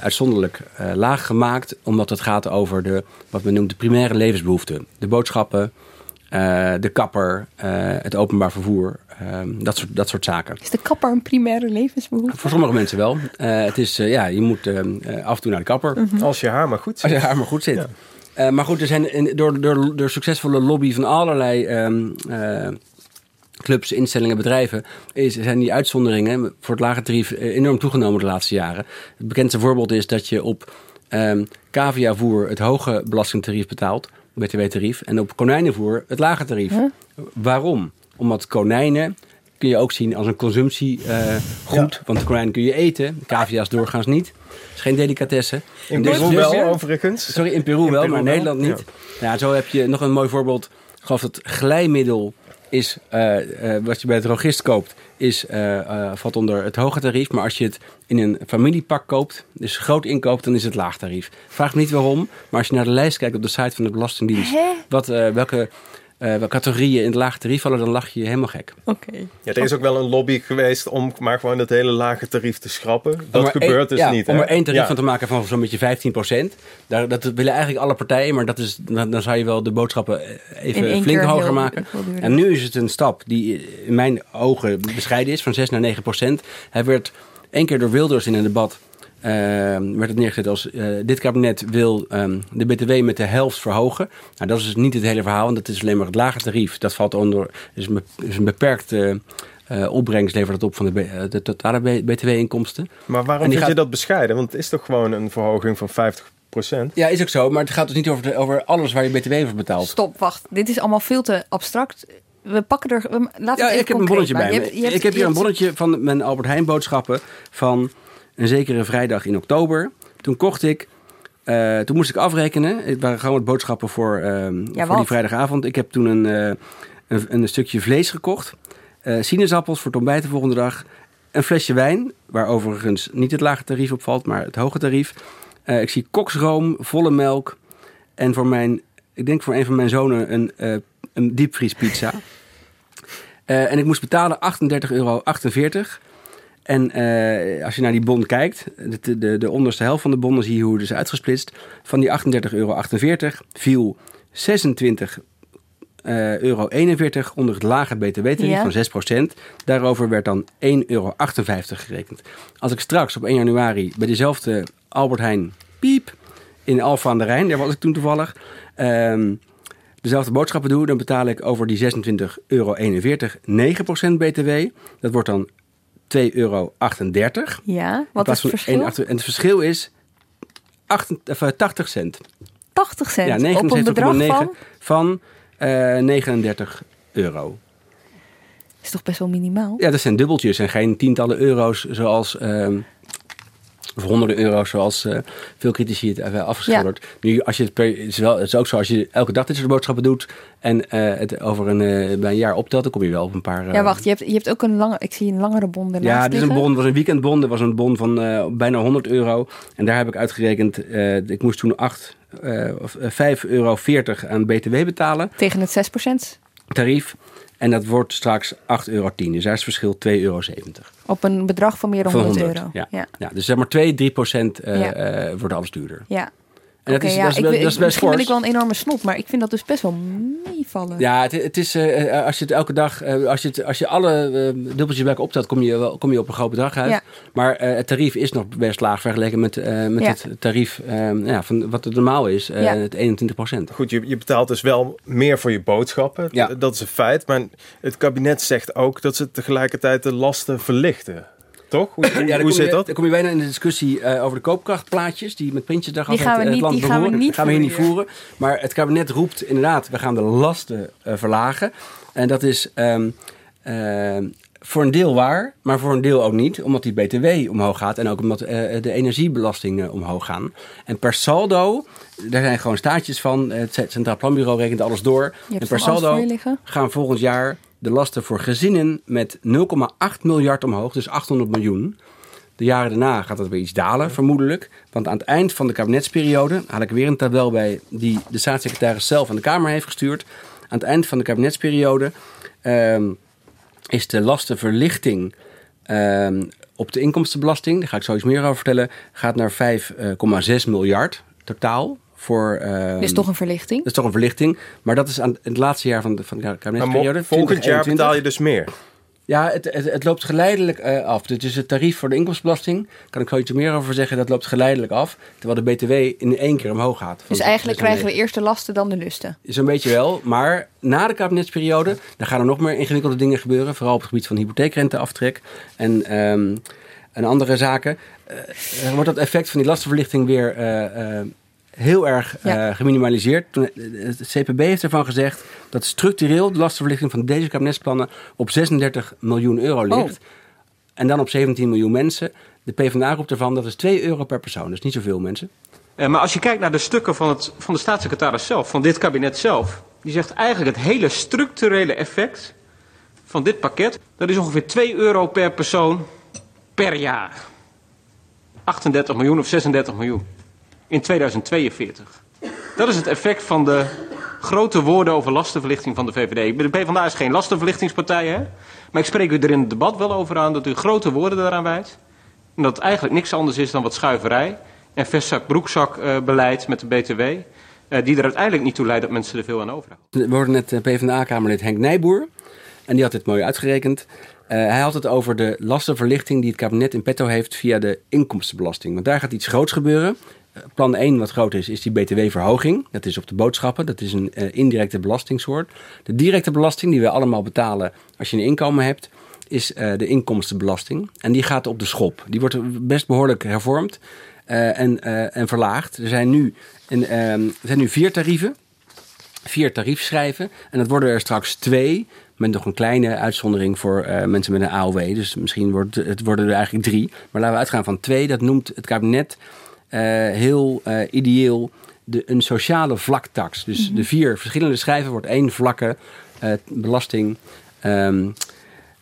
uitzonderlijk laag gemaakt, omdat het gaat over de, wat men noemt de primaire levensbehoeften. De boodschappen, eh, de kapper, eh, het openbaar vervoer, ehm, dat, soort, dat soort zaken. Is de kapper een primaire levensbehoefte? Voor sommige mensen wel. Eh, het is, ja, je moet ehm, eh, af en toe naar de kapper. Mhm. Als je haar maar goed zit. Als je haar maar goed zit. Eh, maar goed, er zijn in- door, door, door succesvolle lobby van allerlei ehm, eh, clubs, instellingen, bedrijven, is, zijn die uitzonderingen voor het lage tarief enorm toegenomen de laatste jaren. Het bekendste voorbeeld is dat je op ehm caviavoer het hoge belastingtarief betaalt, btw-tarief, en op konijnenvoer het lage tarief. Waarom? Omdat konijnen kun je ook zien als een consumptiegoed, want konijnen kun je eten, cavia's doorgaans niet. Het is geen delicatesse. In Dus- Peru dus- wel, overigens. Sorry, in Peru In wel, Peru maar in wel, Nederland niet. Ja. zo heb je nog een mooi voorbeeld. Ik geloof dat glijmiddel is, eh, eh, wat je bij het drogist koopt, is, eh, valt onder het hoge tarief. Maar als je het in een familiepak koopt, dus groot inkoopt, dan is het laag tarief. Vraag me niet waarom, maar als je naar de lijst kijkt op de site van de Belastingdienst, Hè? wat, welke, eh, welke categorieën in het lage tarief vallen, dan lach je helemaal gek. Oké. Ja, er is ook wel een lobby geweest om maar gewoon het hele lage tarief te schrappen. Dat gebeurt dus ja, niet. Om hè? er één tarief Ja. van te maken van zo'n beetje 15 procent. Dat willen eigenlijk alle partijen, maar dat is, dan, dan zou je wel de boodschappen eh, even flink hoger heel- maken. heel. En nu is het een stap die in mijn ogen bescheiden is, van 6 naar 9 procent. Hij werd één keer door Wilders in een debat. Eh, werd het neergezet als eh, dit kabinet wil ehm, de btw met de helft verhogen. Nou, dat is dus niet het hele verhaal, want dat is alleen maar het lage tarief. Dat valt onder, is een, be- is een beperkte eh, opbrengst, levert dat op van de, eh, de totale btw-inkomsten. Maar waarom vind je dat bescheiden? Want het is toch gewoon een verhoging van 50% Ja, is ook zo. Maar het gaat dus niet over, de- over alles waar je btw voor betaalt. Stop, wacht. Dit is allemaal veel te abstract. We pakken er... We, laten Ja, even ik heb een bonnetje bij me. Je hebt- je hebt- ik heb hier een bonnetje van mijn Albert Heijn boodschappen van een zekere vrijdag in oktober. Toen kocht ik, eh, toen moest ik afrekenen. Het waren gewoon wat boodschappen voor, ehm, voor die vrijdagavond. Ik heb toen een, eh, een, een stukje vlees gekocht. eh sinaasappels voor het ontbijt de volgende dag. Een flesje wijn, waar overigens niet het lage tarief op valt, maar het hoge tarief. Eh, ik zie koksroom, volle melk. En voor mijn, ik denk voor een van mijn zonen een, eh een diepvriespizza. Eh, en ik moest betalen 38,48 euro. En eh, als je naar die bon kijkt, de, de, de onderste helft van de bon, dan zie je hoe het is uitgesplitst. Van die 38,48 euro viel 26 eh, euro 41 onder het lage btw-tarief Ja. van 6% Daarover werd dan 1,58 euro gerekend. Als ik straks op 1 januari bij dezelfde Albert Heijn piep in Alfa aan de Rijn, daar was ik toen toevallig, ehm, dezelfde boodschappen doe, dan betaal ik over die 26,41 euro 9% btw. Dat wordt dan 2,38 euro. Ja, wat is het verschil? 1,8 En het verschil is 8, of, eh, 80 cent. 80 cent Ja, op een 79,9 bedrag van... van eh, 39 euro. is toch best wel minimaal? Ja, dat zijn dubbeltjes en geen tientallen euro's zoals... ehm, of honderden euro's zoals eh, veel critici het hebben afgeschilderd. Nu, als je het, per, het, is wel, het is ook zo als je elke dag dit soort boodschappen doet... en eh, het over een, eh, bij een jaar optelt, dan kom je wel op een paar... Ja, wacht. Je hebt, je hebt ook een lange... Ik zie een langere bon Ja, dit is een bon, was een weekendbon. Dat was een bon van bijna 100 euro. En daar heb ik uitgerekend, ik moest toen 8, eh, of, eh, 5,40 euro aan BTW betalen, Tegen het 6% tarief. En dat wordt straks 8,10 euro. Dus daar is het verschil 2,70 euro. Op een bedrag van meer dan Van 100, 100, euro. Ja. ja. Ja, dus zeg maar 2, 3 procent eh, Ja. eh, wordt alles duurder. Ja. En dat Oké, is, ja, dat is, ik, weet- dat is best ben ik wel een enorme snop, maar ik vind dat dus best wel meevallen. Ja, het, het is, eh, als je het elke dag, eh, als, je het, als je alle eh, dubbeltjes bij elkaar optelt, kom je, wel, kom je op een groot bedrag uit. Ja. Maar eh, het tarief is nog best laag vergeleken met, eh, met Ja. het tarief eh, ja, van wat het normaal is, eh, Ja. het 21 procent. Goed, je, je betaalt dus wel meer voor je boodschappen. Ja. Dat is een feit. Maar het kabinet zegt ook dat ze tegelijkertijd de lasten verlichten. Toch? Hoe, hoe, Ja, dan hoe kom zit je, dat? Dan kom je bijna in de discussie eh, over de koopkrachtplaatjes die met Prinsjesdag altijd gaan we het niet- land die gaan we niet gaan we hier niet voeren. Maar het kabinet roept inderdaad, we gaan de lasten eh, verlagen. En dat is ehm, ehm, voor een deel waar, maar voor een deel ook niet. Omdat die BTW omhoog gaat en ook omdat eh, de energiebelastingen omhoog gaan. En per saldo, daar zijn gewoon staatjes van. Het Centraal Planbureau rekent alles door. En per saldo gaan volgend jaar de lasten voor gezinnen met 0,8 miljard omhoog. Dus 800 miljoen. De jaren daarna gaat dat weer iets dalen, vermoedelijk. Want aan het eind van de kabinetsperiode, haal ik weer een tabel bij die de staatssecretaris zelf aan de Kamer heeft gestuurd. Aan het eind van de kabinetsperiode ehm, is de lastenverlichting ehm, op de inkomstenbelasting, daar ga ik zo iets meer over vertellen, gaat naar 5,6 miljard totaal voor... ehm, Dus toch een verlichting? Dat is toch een verlichting. Maar dat is aan het laatste jaar van de, van de kabinetsperiode. volgend jaar 2021. betaal je dus meer. Ja, het, het, het loopt geleidelijk eh, af. Dus het tarief voor de inkomstenbelasting, kan ik zo iets meer over zeggen, dat loopt geleidelijk af. Terwijl de BTW in één keer omhoog gaat. Dus eigenlijk krijgen we eerst de lasten dan de lusten. Zo'n beetje wel. Maar na de kabinetsperiode, dan gaan er nog meer ingewikkelde dingen gebeuren. Vooral op het gebied van hypotheekrenteaftrek en, ehm, en andere zaken. Eh, dan wordt dat effect van die lastenverlichting weer eh, eh, heel erg eh, geminimaliseerd. Toen, eh, het CPB heeft ervan gezegd dat structureel de lastenverlichting van deze kabinetsplannen op 36 miljoen euro ligt. En dan op 17 miljoen mensen. De PvdA roept ervan dat is 2 euro per persoon. Dus niet zoveel mensen. Eh, maar als je kijkt naar de stukken van, het, van de staatssecretaris zelf, van dit kabinet zelf, die zegt eigenlijk het hele structurele effect van dit pakket, dat is ongeveer 2 euro per persoon per jaar. 38 miljoen of 36 miljoen in 2042. Dat is het effect van de grote woorden over lastenverlichting van de VVD. De PvdA is geen lastenverlichtingspartij, hè? Maar ik spreek u er in het debat wel over aan dat u grote woorden daaraan wijdt. En dat het eigenlijk niks anders is dan wat schuiverij en vestzak-broekzak eh, beleid met de BTW. eh, die er uiteindelijk niet toe leidt dat mensen er veel aan overhouden. We hoorden net eh, PvdA-kamerlid Henk Nijboer. En die had dit mooi uitgerekend. Eh, hij had het over de lastenverlichting die het kabinet in petto heeft via de inkomstenbelasting. Want daar gaat iets groots gebeuren. Plan 1 wat groot is, is die btw-verhoging. Dat is op de boodschappen. Dat is een eh, indirecte belastingssoort. De directe belasting die we allemaal betalen als je een inkomen hebt, is eh, de inkomstenbelasting. En die gaat op de schop. Die wordt best behoorlijk hervormd eh, en, en verlaagd. Er zijn nu, ehm, er zijn nu vier tarieven vier tariefschijven. En dat worden er straks twee. Met nog een kleine uitzondering voor mensen met een AOW. Dus misschien wordt het worden er eigenlijk drie. Maar laten we uitgaan van twee. Dat noemt het kabinet heel eh, ideeel de, een sociale vlaktax. Dus de vier verschillende schijven wordt één vlakke eh, belasting. ehm,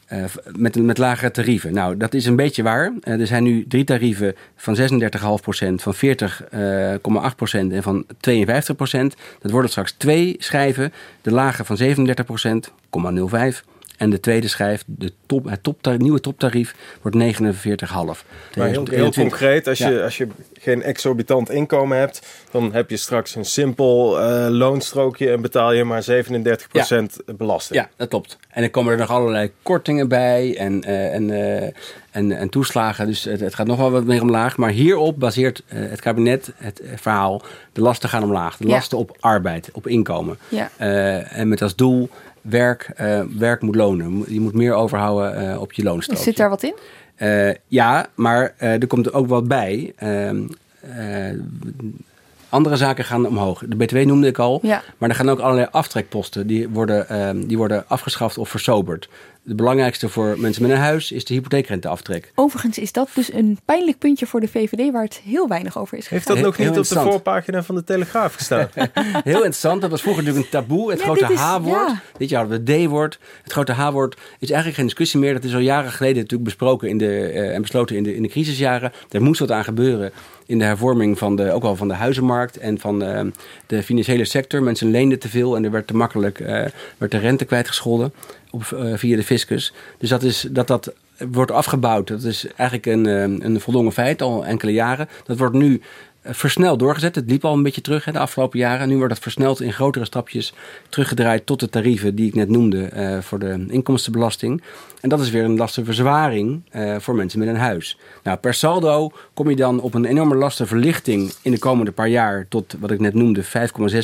eh, met, met lagere tarieven. Nou, dat is een beetje waar. Eh, er zijn nu drie tarieven van 36,5%, van 40,8% en van 52%. Dat worden straks twee schijven. De lage van 37,05%. En de tweede schijf, de top, het toptar- nieuwe toptarief, wordt 49,5. Maar heel, heel concreet, als, je, als je geen exorbitant inkomen hebt, dan heb je straks een simpel eh, loonstrookje en betaal je maar 37% belasting. Ja, dat klopt. En dan komen er nog allerlei kortingen bij en, eh, en, eh, en, en toeslagen. Dus het, het gaat nog wel wat meer omlaag. Maar hierop baseert het kabinet het verhaal. De lasten gaan omlaag. De Ja. lasten op arbeid, op inkomen. Ja. Eh, en met als doel, werk, eh, werk moet lonen. Je moet meer overhouden eh, op je loonstrook. Zit daar wat in? Eh, ja, maar er komt ook wat bij. Ehm, eh, andere zaken gaan omhoog. De BTW noemde ik al. Ja. Maar er gaan ook allerlei aftrekposten. Die worden, ehm, die worden afgeschaft of versoberd. De belangrijkste voor mensen met een huis is de hypotheekrenteaftrek. Overigens is dat dus een pijnlijk puntje voor de VVD waar het heel weinig over is Heeft gegaan. dat nog niet op de voorpagina van de Telegraaf gestaan? Heel interessant. Dat was vroeger natuurlijk een taboe. Het Ja, grote H-woord. ja. Dit jaar hadden we het D-woord. Het grote H-woord is eigenlijk geen discussie meer. Dat is al jaren geleden natuurlijk besproken in de, eh, en besloten in de, in de crisisjaren. Er moest wat aan gebeuren in de hervorming van de, ook wel van de huizenmarkt en van de, de financiële sector. Mensen leenden te veel en er werd te makkelijk eh, werd de rente kwijtgescholden op, eh, via de fiscus. Dus dat, is, dat dat wordt afgebouwd. Dat is eigenlijk een, eh, een voldongen feit al enkele jaren. Dat wordt nu versneld doorgezet. Het liep al een beetje terug hè, de afgelopen jaren. Nu wordt het versneld in grotere stapjes teruggedraaid tot de tarieven die ik net noemde eh, voor de inkomstenbelasting. En dat is weer een lastenverzwaring eh, voor mensen met een huis. Nou, per saldo kom je dan op een enorme lastenverlichting in de komende paar jaar tot wat ik net noemde 5,6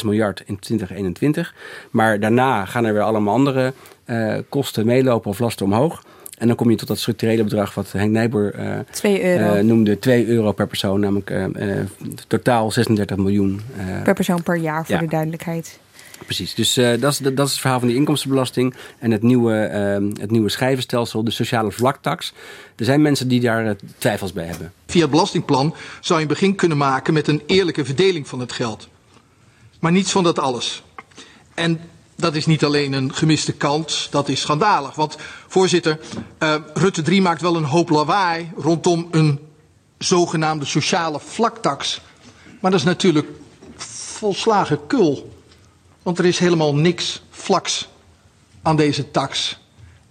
miljard in 2021. Maar daarna gaan er weer allemaal andere eh, kosten meelopen of lasten omhoog. En dan kom je tot dat structurele bedrag wat Henk Nijboer eh, 2 euro eh, noemde 2 euro per persoon, namelijk eh, eh, totaal 36 miljoen. eh, per persoon per jaar voor ja. de duidelijkheid. Precies, dus eh, dat, is, dat is het verhaal van die inkomstenbelasting en het nieuwe, eh, het nieuwe schijvenstelsel, de sociale vlaktax. Er zijn mensen die daar twijfels bij hebben. Via het belastingplan zou je een begin kunnen maken met een eerlijke verdeling van het geld. Maar niets van dat alles. En dat is niet alleen een gemiste kans, dat is schandalig. Want voorzitter, eh, Rutte 3 maakt wel een hoop lawaai rondom een zogenaamde sociale vlaktax. Maar dat is natuurlijk volslagen kul. Want er is helemaal niks vlaks aan deze tax.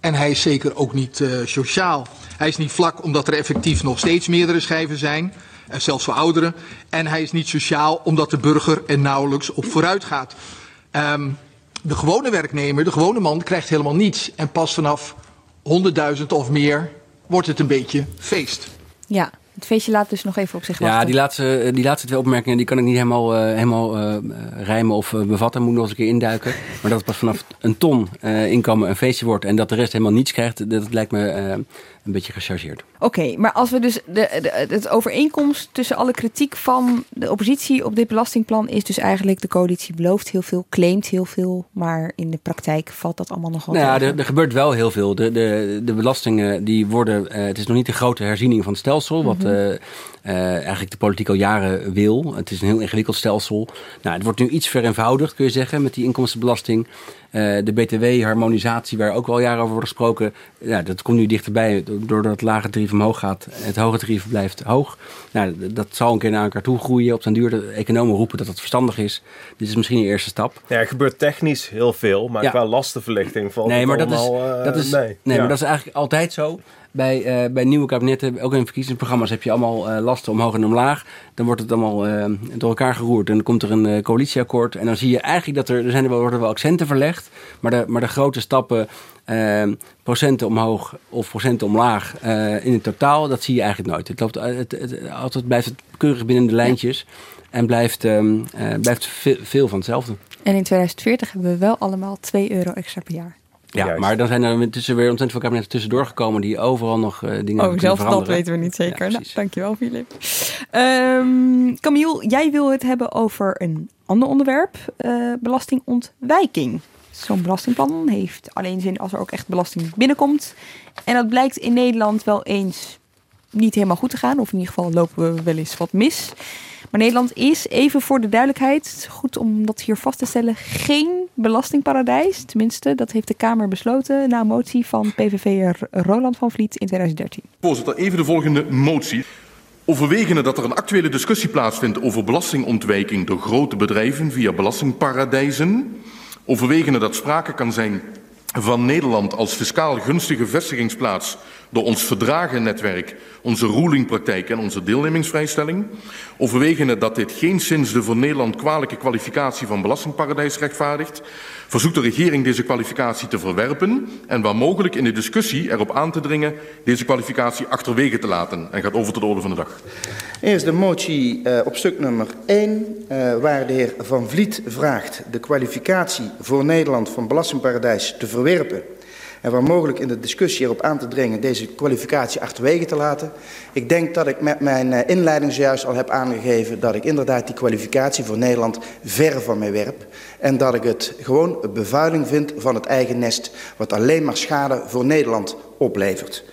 En hij is zeker ook niet eh, sociaal. Hij is niet vlak omdat er effectief nog steeds meerdere schijven zijn. uh, zelfs voor ouderen. En hij is niet sociaal omdat de burger er nauwelijks op vooruit gaat. Um, de gewone werknemer, de gewone man, krijgt helemaal niets. En pas vanaf 100.000 of meer wordt het een beetje feest. Ja, het feestje laat dus nog even op zich wachten. Ja, die laatste, die laatste twee opmerkingen die kan ik niet helemaal, uh, helemaal uh, rijmen of uh, bevatten. Moet ik nog eens een keer induiken. Maar dat het pas vanaf een ton inkomen een feestje wordt en dat de rest helemaal niets krijgt, dat lijkt me een beetje gechargeerd. Oké, maar als we dus de, de, het overeenkomst tussen alle kritiek van de oppositie op dit belastingplan is dus eigenlijk de coalitie belooft heel veel, claimt heel veel, maar in de praktijk valt dat allemaal nog wel. Nou ja, er, er, gebeurt wel heel veel. De, de, de belastingen die worden, uh, het is nog niet de grote herziening van het stelsel, wat -hmm. uh, uh, eigenlijk de politiek al jaren wil. Het is een heel ingewikkeld stelsel. Nou, het wordt nu iets vereenvoudigd, kun je zeggen, met die inkomstenbelasting. De btw-harmonisatie, waar ook al jaren over wordt gesproken, ja, dat komt nu dichterbij doordat het lage tarief omhoog gaat. Het hoge tarief blijft hoog. Nou, dat zal een keer naar elkaar toe groeien. Op den duur de economen roepen dat het verstandig is. Dit is misschien een eerste stap. Ja, er gebeurt technisch heel veel, maar ja. qua lastenverlichting valt nee, maar dat allemaal, is, dat is, nee, nee ja. maar dat is eigenlijk altijd zo. Bij, uh, bij nieuwe kabinetten, ook in verkiezingsprogramma's, heb je allemaal uh, lasten omhoog en omlaag. Dan wordt het allemaal uh, door elkaar geroerd. En dan komt er een coalitieakkoord. En dan zie je eigenlijk dat er, er zijn er wel, worden wel accenten verlegd. Maar de, maar de grote stappen, procenten omhoog of procenten omlaag in het totaal, dat zie je eigenlijk nooit. Het loopt, het, het, altijd blijft het keurig binnen de lijntjes. En blijft, um, blijft veel, veel van hetzelfde. En in 2040 hebben we wel allemaal 2 euro extra per jaar. Ja, Juist. maar dan zijn er intussen weer ontzettend veel kabinetten tussendoor gekomen die overal nog uh, dingen oh, zelfs dat weten we niet zeker. Ja, nou, dankjewel, Filip. Um, Camille, jij wil het hebben over een ander onderwerp: uh, belastingontwijking. Zo'n belastingplan heeft alleen zin als er ook echt belasting binnenkomt. En dat blijkt in Nederland wel eens niet helemaal goed te gaan, of in ieder geval lopen we wel eens wat mis. Maar Nederland is, even voor de duidelijkheid, goed om dat hier vast te stellen, geen belastingparadijs. Tenminste, dat heeft de Kamer besloten na motie van PVV'er Roland van Vliet in 2013. Voorzitter, even de volgende motie. Overwegende dat er een actuele discussie plaatsvindt over belastingontwijking door grote bedrijven via belastingparadijzen. Overwegende dat sprake kan zijn van Nederland als fiscaal gunstige vestigingsplaats door ons verdragennetwerk, onze rulingpraktijk en onze deelnemingsvrijstelling. Overwegende dat dit geen sinds de voor Nederland kwalijke kwalificatie van belastingparadijs rechtvaardigt, verzoekt de regering deze kwalificatie te verwerpen en waar mogelijk in de discussie erop aan te dringen deze kwalificatie achterwege te laten. En gaat over tot de orde van de dag. Eerst de motie uh, op stuk nummer 1, uh, waar de heer Van Vliet vraagt de kwalificatie voor Nederland van belastingparadijs te verwerpen en waar mogelijk in de discussie erop aan te dringen deze kwalificatie achterwege te laten. Ik denk dat ik met mijn inleiding zojuist al heb aangegeven dat ik inderdaad die kwalificatie voor Nederland ver van mij werp. En dat ik het gewoon een bevuiling vind van het eigen nest, wat alleen maar schade voor Nederland oplevert.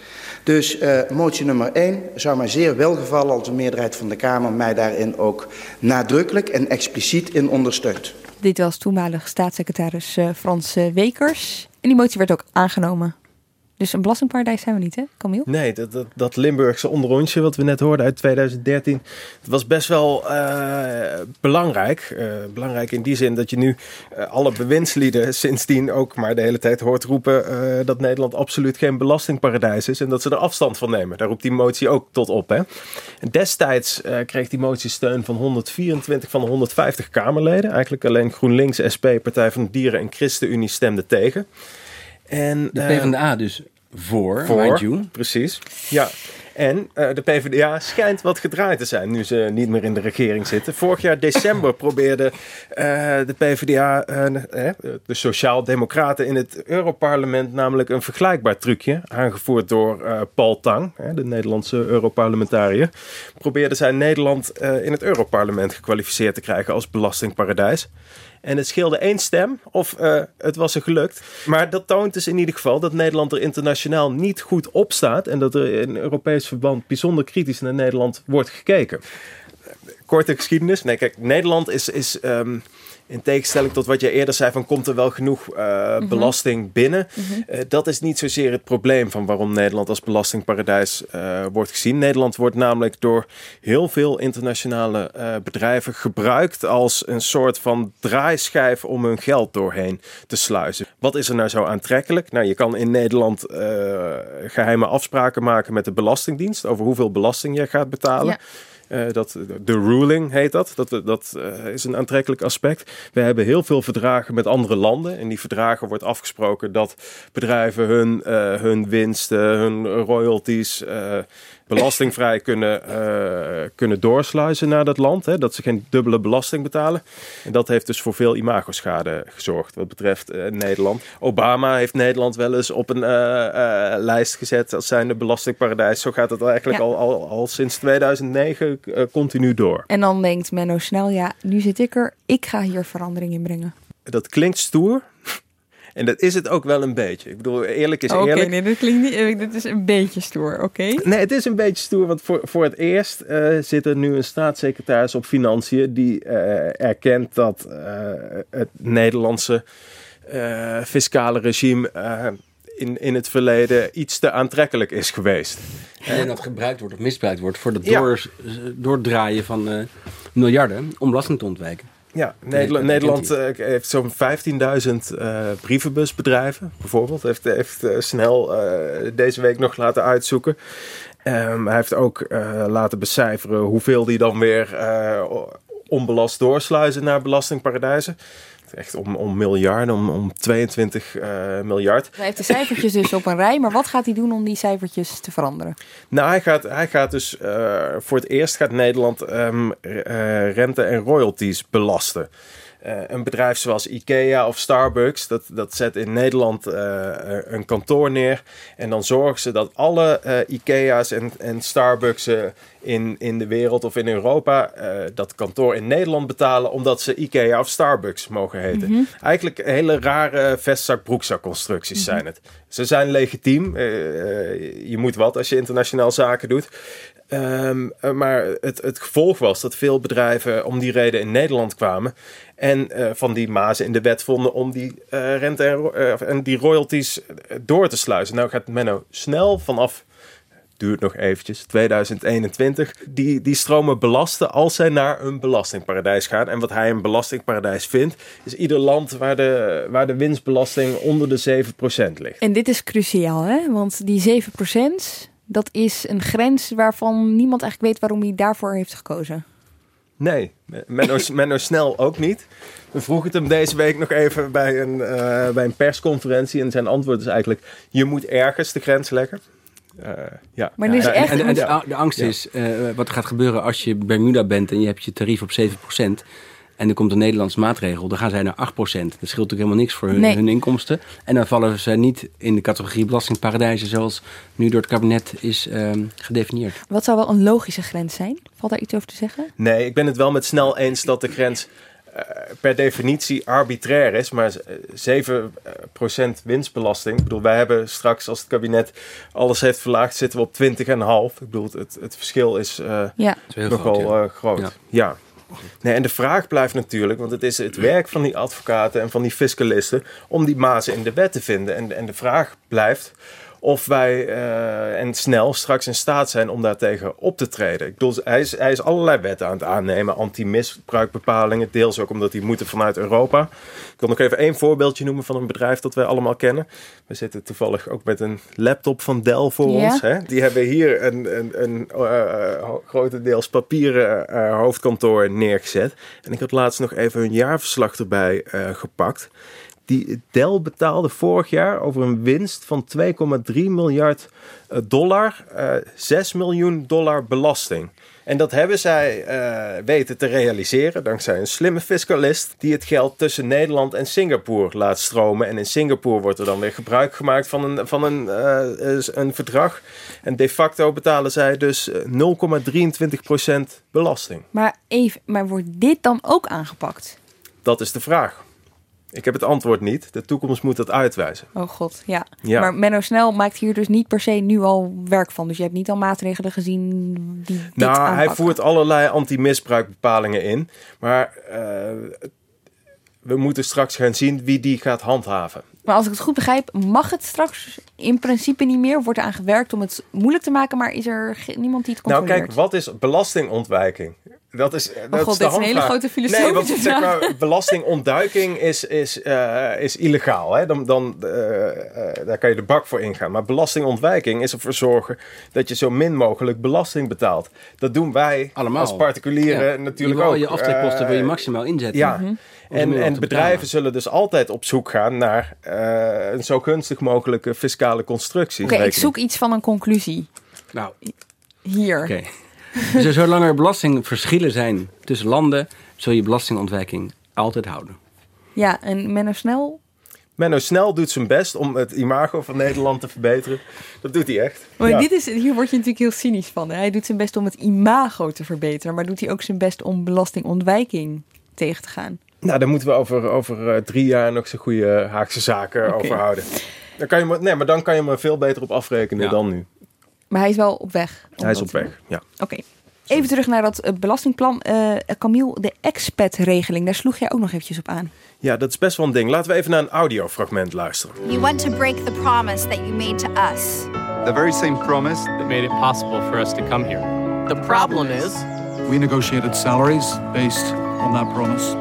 Dus uh, motie nummer 1 zou mij zeer welgevallen als de meerderheid van de Kamer mij daarin ook nadrukkelijk en expliciet in ondersteunt. Dit was toenmalig staatssecretaris uh, Frans Wekers. En die motie werd ook aangenomen. Dus een belastingparadijs zijn we niet, hè, Camille? Nee, dat, dat, dat Limburgse onderrondje wat we net hoorden uit 2013... dat was best wel uh, belangrijk. Uh, belangrijk in die zin dat je nu uh, alle bewindslieden sindsdien ook maar de hele tijd hoort roepen... dat Nederland absoluut geen belastingparadijs is... en dat ze er afstand van nemen. Daar roept die motie ook tot op. Hè? En destijds kreeg die motie steun van 124 van de 150 Kamerleden. Eigenlijk alleen GroenLinks, SP, Partij van de Dieren en ChristenUnie stemden tegen... En, de PvdA uh, dus voor, voor you. Precies, ja. En uh, de PvdA schijnt wat gedraaid te zijn nu ze niet meer in de regering zitten. Vorig jaar december probeerde uh, de PvdA, uh, de Sociaal-Democraten in het Europarlement, namelijk een vergelijkbaar trucje, aangevoerd door Paul Tang, de Nederlandse Europarlementariër. Probeerden zij Nederland in het Europarlement gekwalificeerd te krijgen als belastingparadijs. En het scheelde één stem of uh, het was er gelukt. Maar dat toont dus in ieder geval dat Nederland er internationaal niet goed op staat. En dat er in Europees verband bijzonder kritisch naar Nederland wordt gekeken. Korte geschiedenis. Nee, kijk, Nederland is. is um, in tegenstelling tot wat je eerder zei, van komt er wel genoeg uh, mm-hmm. belasting binnen? Mm-hmm. Uh, dat is niet zozeer het probleem van waarom Nederland als belastingparadijs uh, wordt gezien. Nederland wordt namelijk door heel veel internationale bedrijven gebruikt als een soort van draaischijf om hun geld doorheen te sluizen. Wat is er nou zo aantrekkelijk? Nou, je kan in Nederland geheime afspraken maken met de Belastingdienst over hoeveel belasting je gaat betalen. Ja. Uh, dat, de ruling heet dat. Dat, uh, is een aantrekkelijk aspect. We hebben heel veel verdragen met andere landen. In die verdragen wordt afgesproken dat bedrijven hun, uh, hun winsten, hun royalties belastingvrij kunnen, uh, kunnen doorsluizen naar dat land. Hè, dat ze geen dubbele belasting betalen. En dat heeft dus voor veel imagoschade gezorgd wat betreft uh, Nederland. Obama heeft Nederland wel eens op een uh, lijst gezet als zijnde belastingparadijs. Zo gaat het eigenlijk ja. al, al, al sinds 2009 continu door. En dan denkt Menno snel, ja, nu zit ik er. Ik ga hier verandering in brengen. Dat klinkt stoer. En dat is het ook wel een beetje. Ik bedoel, eerlijk is eerlijk. Oké, nee, dat klinkt niet. Dit is een beetje stoer, oké? Nee, het is een beetje stoer, want voor, voor het eerst uh, zit er nu een staatssecretaris op Financiën die uh, erkent dat uh, het Nederlandse fiscale regime in, in het verleden iets te aantrekkelijk is geweest. En dat gebruikt wordt of misbruikt wordt voor het door, doordraaien van miljarden om belasting te ontwijken. Ja, Nederland, Nederland uh, heeft zo'n 15.000 uh, brievenbusbedrijven, bijvoorbeeld. Heeft, heeft uh, snel deze week nog laten uitzoeken. Um, hij heeft ook laten becijferen hoeveel die dan weer onbelast doorsluizen naar belastingparadijzen. Echt om, om miljarden, om, om 22 uh, miljard. Hij heeft de cijfertjes dus op een rij, maar wat gaat hij doen om die cijfertjes te veranderen? Nou, hij gaat, hij gaat dus uh, voor het eerst gaat Nederland um, uh, rente en royalties belasten. Uh, een bedrijf zoals IKEA of Starbucks, dat, dat zet in Nederland uh, een kantoor neer. En dan zorgen ze dat alle uh, IKEA's en, en Starbucks in, in de wereld of in Europa dat kantoor in Nederland betalen, omdat ze IKEA of Starbucks mogen heten. Mm -hmm. Eigenlijk hele rare vestzak-broekzak-constructies mm -hmm. zijn het. Ze zijn legitiem. je moet wat als je internationaal zaken doet. Um, maar het, het gevolg was dat veel bedrijven om die reden in Nederland kwamen. En uh, van die mazen in de wet vonden om die uh, rente en, uh, en, die royalties door te sluizen. Nou gaat Menno snel vanaf, duurt nog eventjes, 2021, die, die stromen belasten als zij naar een belastingparadijs gaan. En wat hij een belastingparadijs vindt, is ieder land waar de, waar de winstbelasting onder de 7% ligt. En dit is cruciaal, hè? Want die 7%, dat is een grens waarvan niemand eigenlijk weet waarom hij daarvoor heeft gekozen. Nee, Menno, Menno Snel ook niet. We vroegen het hem deze week nog even bij een, uh, bij een persconferentie. En zijn antwoord is eigenlijk: je moet ergens de grens leggen. Uh, ja. Maar ja, echt en, en, de, de, angst is uh, wat er gaat gebeuren als je Bermuda bent en je hebt je tarief op 7%. En er komt een Nederlandse maatregel, dan gaan zij naar 8%. Dat scheelt natuurlijk helemaal niks voor hun, Nee. hun inkomsten. En dan vallen ze niet in de categorie belastingparadijzen zoals nu door het kabinet is ehm, gedefinieerd. Wat zou wel een logische grens zijn? Valt daar iets over te zeggen? Nee, ik ben het wel met snel eens dat de grens uh, per definitie arbitrair is. Maar 7% winstbelasting. Ik bedoel, wij hebben straks als het kabinet alles heeft verlaagd, zitten we op 20,5. Ik bedoel, het, het verschil is, uh, Ja. nogal groot, ja. eh, groot. Ja. ja. Nee, en de vraag blijft natuurlijk, want het is het werk van die advocaten en van die fiscalisten om die mazen in de wet te vinden. En, en de vraag blijft of wij uh, en snel straks in staat zijn om daartegen op te treden. Ik bedoel, hij is, hij is allerlei wetten aan het aannemen, anti-misbruikbepalingen, deels ook omdat die moeten vanuit Europa. Ik wil nog even één voorbeeldje noemen van een bedrijf dat wij allemaal kennen. We zitten toevallig ook met een laptop van Dell voor ons. Hè? Die hebben hier een, een, een uh, grotendeels papieren uh, hoofdkantoor neergezet. En ik had laatst nog even hun jaarverslag erbij gepakt. Die Dell betaalde vorig jaar over een winst van 2,3 miljard uh, dollar, uh, 6 miljoen dollar belasting. En dat hebben zij uh, weten te realiseren dankzij een slimme fiscalist die het geld tussen Nederland en Singapore laat stromen. En in Singapore wordt er dan weer gebruik gemaakt van een, van een, uh, een verdrag. En de facto betalen zij dus 0,23% belasting. Maar, even, maar wordt dit dan ook aangepakt? Dat is de vraag. Ik heb het antwoord niet. De toekomst moet dat uitwijzen. Oh god, ja. Ja. Maar Menno Snel maakt hier dus niet per se nu al werk van. Dus je hebt niet al maatregelen gezien die dit Nou, hij voert allerlei anti-misbruikbepalingen in. Maar uh, we moeten straks gaan zien wie die gaat handhaven. Maar als ik het goed begrijp, mag het straks in principe niet meer. Wordt er aan gewerkt om het moeilijk te maken, maar is er niemand die het Nou, controleert? kijk, wat is belastingontwijking? Dat is, dat Oh god, is de dit is een hele grote filosofische Nee, want zeg vraag. maar, belastingontduiking is, is, eh, is illegaal. Hè? Dan, dan, eh, eh, daar kan je de bak voor ingaan. Maar belastingontwijking is ervoor zorgen dat je zo min mogelijk belasting betaalt. Dat doen wij Allemaal. als particulieren Ja. natuurlijk Je wil ook. je aftrekposten wil je maximaal inzetten. Ja. Mhm. En, en bedrijven zullen dus altijd op zoek gaan naar eh, een zo gunstig mogelijke fiscale constructie. Oké, ik zoek iets van een conclusie. Nou, Hier. Oké. Dus zolang er belastingverschillen zijn tussen landen, zul je belastingontwijking altijd houden. Ja, en Menno Snel. Menno Snel doet zijn best om het imago van Nederland te verbeteren. Dat doet hij echt. Maar Ja. dit is, hier word je natuurlijk heel cynisch van. Hè? Hij doet zijn best om het imago te verbeteren. Maar doet hij ook zijn best om belastingontwijking tegen te gaan? Nou, daar moeten we over, over eh, drie jaar nog zo'n goede Haagse zaken Oké. over houden. Dan kan je me, nee, maar dan kan je me veel beter op afrekenen dan nu. Maar hij is wel op weg. Hij is op weg, ja. Oké. Even terug naar dat eh, belastingplan. Eh Camille, de expat-regeling, daar sloeg jij ook nog eventjes op aan. Ja, dat is best wel een ding. Laten we even naar een audiofragment luisteren. You want to break the promise that you made to us. The very same promise that made it possible for us to come here. The problem is, We negotiated salaries based on that promise.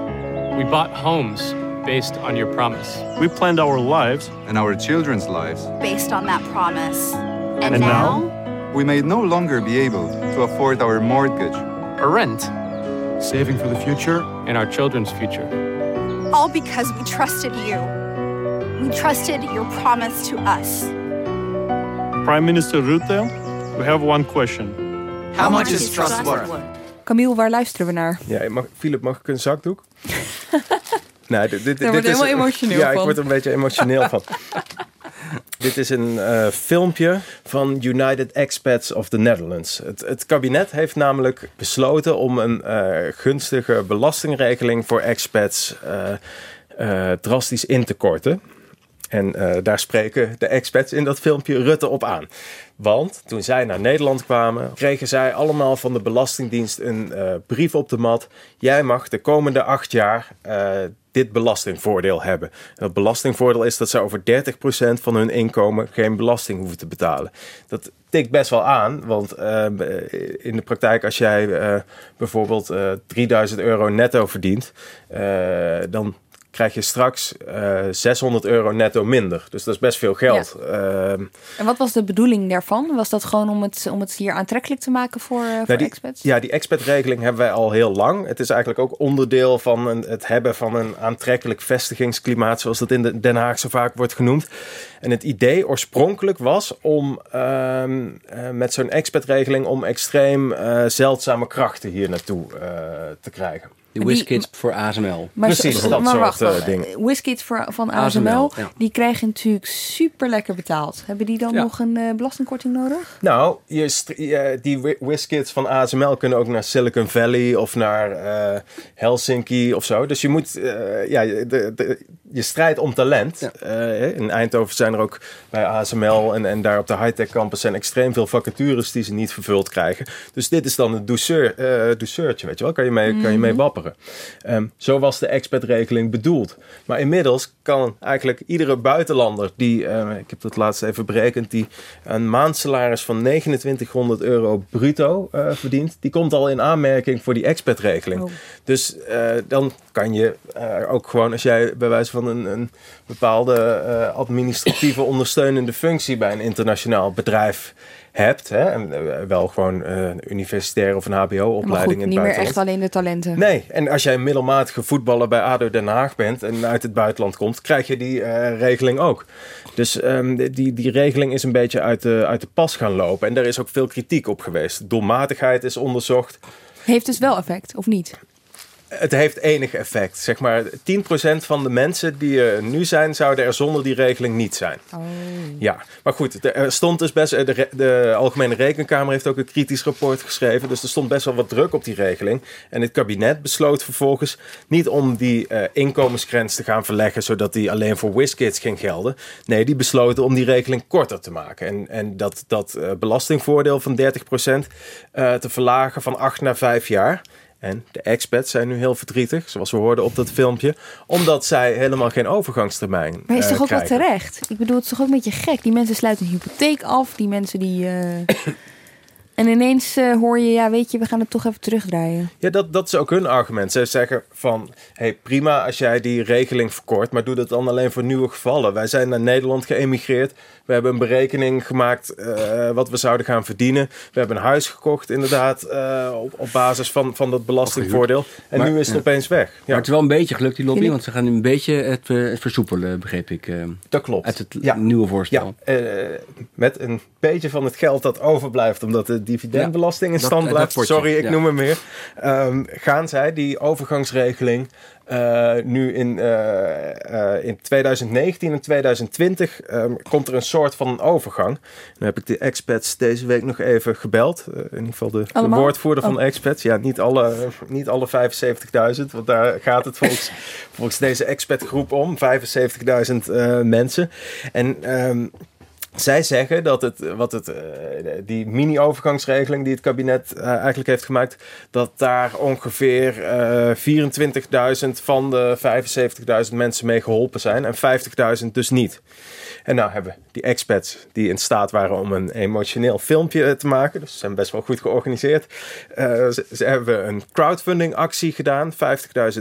We bought homes based on your promise. We planned our lives and our children's lives. Based on that promise. And, And now, now? We may no longer be able to afford our mortgage, Or rent. saving for the future, And our children's future. all because we trusted you. We trusted your promise to us. Prime Minister Rutte, we have one question. how much is trustworthy? Camille, waar luisteren we naar? Ja, mag, Philip, mag ik een zakdoek? nee, dit, dit, Daar dit word je is, helemaal emotioneel Ja, ik word er een beetje emotioneel van. Dit is een eh, filmpje van United Expats of the Netherlands. Het, kabinet heeft namelijk besloten om een eh, gunstige belastingregeling voor expats eh, drastisch in te korten. En eh, daar spreken de expats in dat filmpje Rutte op aan. Want toen zij naar Nederland kwamen, kregen zij allemaal van de Belastingdienst een eh, brief op de mat. Jij mag de komende acht jaar eh, dit belastingvoordeel hebben. En dat belastingvoordeel is dat ze over 30% van hun inkomen geen belasting hoeven te betalen. Dat tikt best wel aan, want in de praktijk als jij bijvoorbeeld eh 3000 euro netto verdient, dan krijg je straks eh 600 euro netto minder. Dus dat is best veel geld. Ehm, En wat was de bedoeling daarvan? Was dat gewoon om het, om het hier aantrekkelijk te maken voor, eh, voor Nou, die, expats? Ja, die expat-regeling hebben wij al heel lang. Het is eigenlijk ook onderdeel van een, het hebben van een aantrekkelijk vestigingsklimaat, zoals dat in de Den Haag zo vaak wordt genoemd. En het idee oorspronkelijk was om ehm, eh, met zo'n expat-regeling om extreem zeldzame krachten hier naartoe te krijgen. De WizKids voor ASML. Maar, Precies, dat maar soort wacht, eh, dingen. WizKids voor, van ASML, ASML, ja. die krijgen natuurlijk super lekker betaald. Hebben die dan Ja. nog een eh, belastingkorting nodig? Nou, je st- je- die wi- WizKids van ASML kunnen ook naar Silicon Valley of naar eh, Helsinki of zo. Dus je moet, eh, ja, de, je strijdt om talent. Eh, in Eindhoven zijn er ook bij ASML en, en daar op de high-tech campus zijn extreem veel vacatures die ze niet vervuld krijgen. Dus dit is dan een douceur, douceurtje, weet je wel. Kan je mee, kan je mee Mhm. wapperen. Ehm, zo was de expat-regeling bedoeld. Maar inmiddels kan eigenlijk iedere buitenlander die, eh, ik heb dat laatst even berekend, die een maandsalaris van 2900 euro bruto eh, verdient, die komt al in aanmerking voor die expat-regeling. Oh. Dus dan kan je ook gewoon, als jij bij wijze van een, een bepaalde eh, administratieve ondersteunende functie bij een internationaal bedrijf hebt, hè, en eh, wel gewoon eh, een universitair of een HBO-opleiding in het niet meer buitenland. echt alleen de talenten. Nee, en als jij een middelmatige voetballer bij ADO Den Haag bent en uit het buitenland komt, krijg je die regeling ook. Dus ehm, die, die regeling is een beetje uit de, uit de pas gaan lopen. En daar is ook veel kritiek op geweest. Doelmatigheid is onderzocht. Heeft dus wel effect, of niet? Het heeft enig effect. Zeg maar 10% van de mensen die er nu zijn, zouden er zonder die regeling niet zijn. Oh. Ja, maar goed, er- stond dus best. De, re- de Algemene Rekenkamer heeft ook een kritisch rapport geschreven. Dus er stond best wel wat druk op die regeling. En het kabinet besloot vervolgens niet om die eh, inkomensgrens te gaan verleggen, zodat die alleen voor WizKids ging gelden. Nee, die besloten om die regeling korter te maken. En, en dat, dat eh, belastingvoordeel van 30% eh, te verlagen van 8 naar 5 jaar. En de expats zijn nu heel verdrietig, zoals we hoorden op dat filmpje, omdat zij helemaal geen overgangstermijn Maar is eh, toch ook wel terecht? Ik bedoel, het is toch ook een beetje gek? Die mensen sluiten een hypotheek af. Die mensen die... eh, En ineens eh, hoor je, ja, weet je, we gaan het toch even terugdraaien. Ja, dat, dat is ook hun argument. Ze zeggen van, hey, prima als jij die regeling verkort, maar doe dat dan alleen voor nieuwe gevallen. Wij zijn naar Nederland geëmigreerd. We hebben een berekening gemaakt uh, wat we zouden gaan verdienen. We hebben een huis gekocht, inderdaad, uh, op, op, basis van, van dat belastingvoordeel. En maar, nu is het ja. opeens weg. Ja. Maar het is wel een beetje gelukt, die lobby, want ze gaan nu een beetje het, uh, het versoepelen, begreep ik. dat klopt. Uit het nieuwe voorstel. Ja, met een beetje van het geld dat overblijft, omdat de dividendbelasting in stand blijft. Sorry, ik ja. noem hem meer. Um, gaan zij die overgangsregeling uh, nu in, uh, uh, in 2019 en 2020 um, komt er een soort van een overgang. Dan heb ik de expats deze week nog even gebeld. in ieder geval de, de woordvoerder oh. van expats. Ja, niet alle, niet alle 75.000, want daar gaat het volgens, volgens deze expatgroep om. 75.000 mensen. En... Um, zij zeggen dat het, wat het, uh, die mini-overgangsregeling die het kabinet uh, eigenlijk heeft gemaakt, dat daar ongeveer uh, 24.000 van de 75.000 mensen mee geholpen zijn en 50.000 dus niet. En nou hebben die expats die in staat waren om een emotioneel filmpje te maken, dus ze zijn best wel goed georganiseerd. Uh, ze, ze, hebben een crowdfunding actie gedaan, 50.000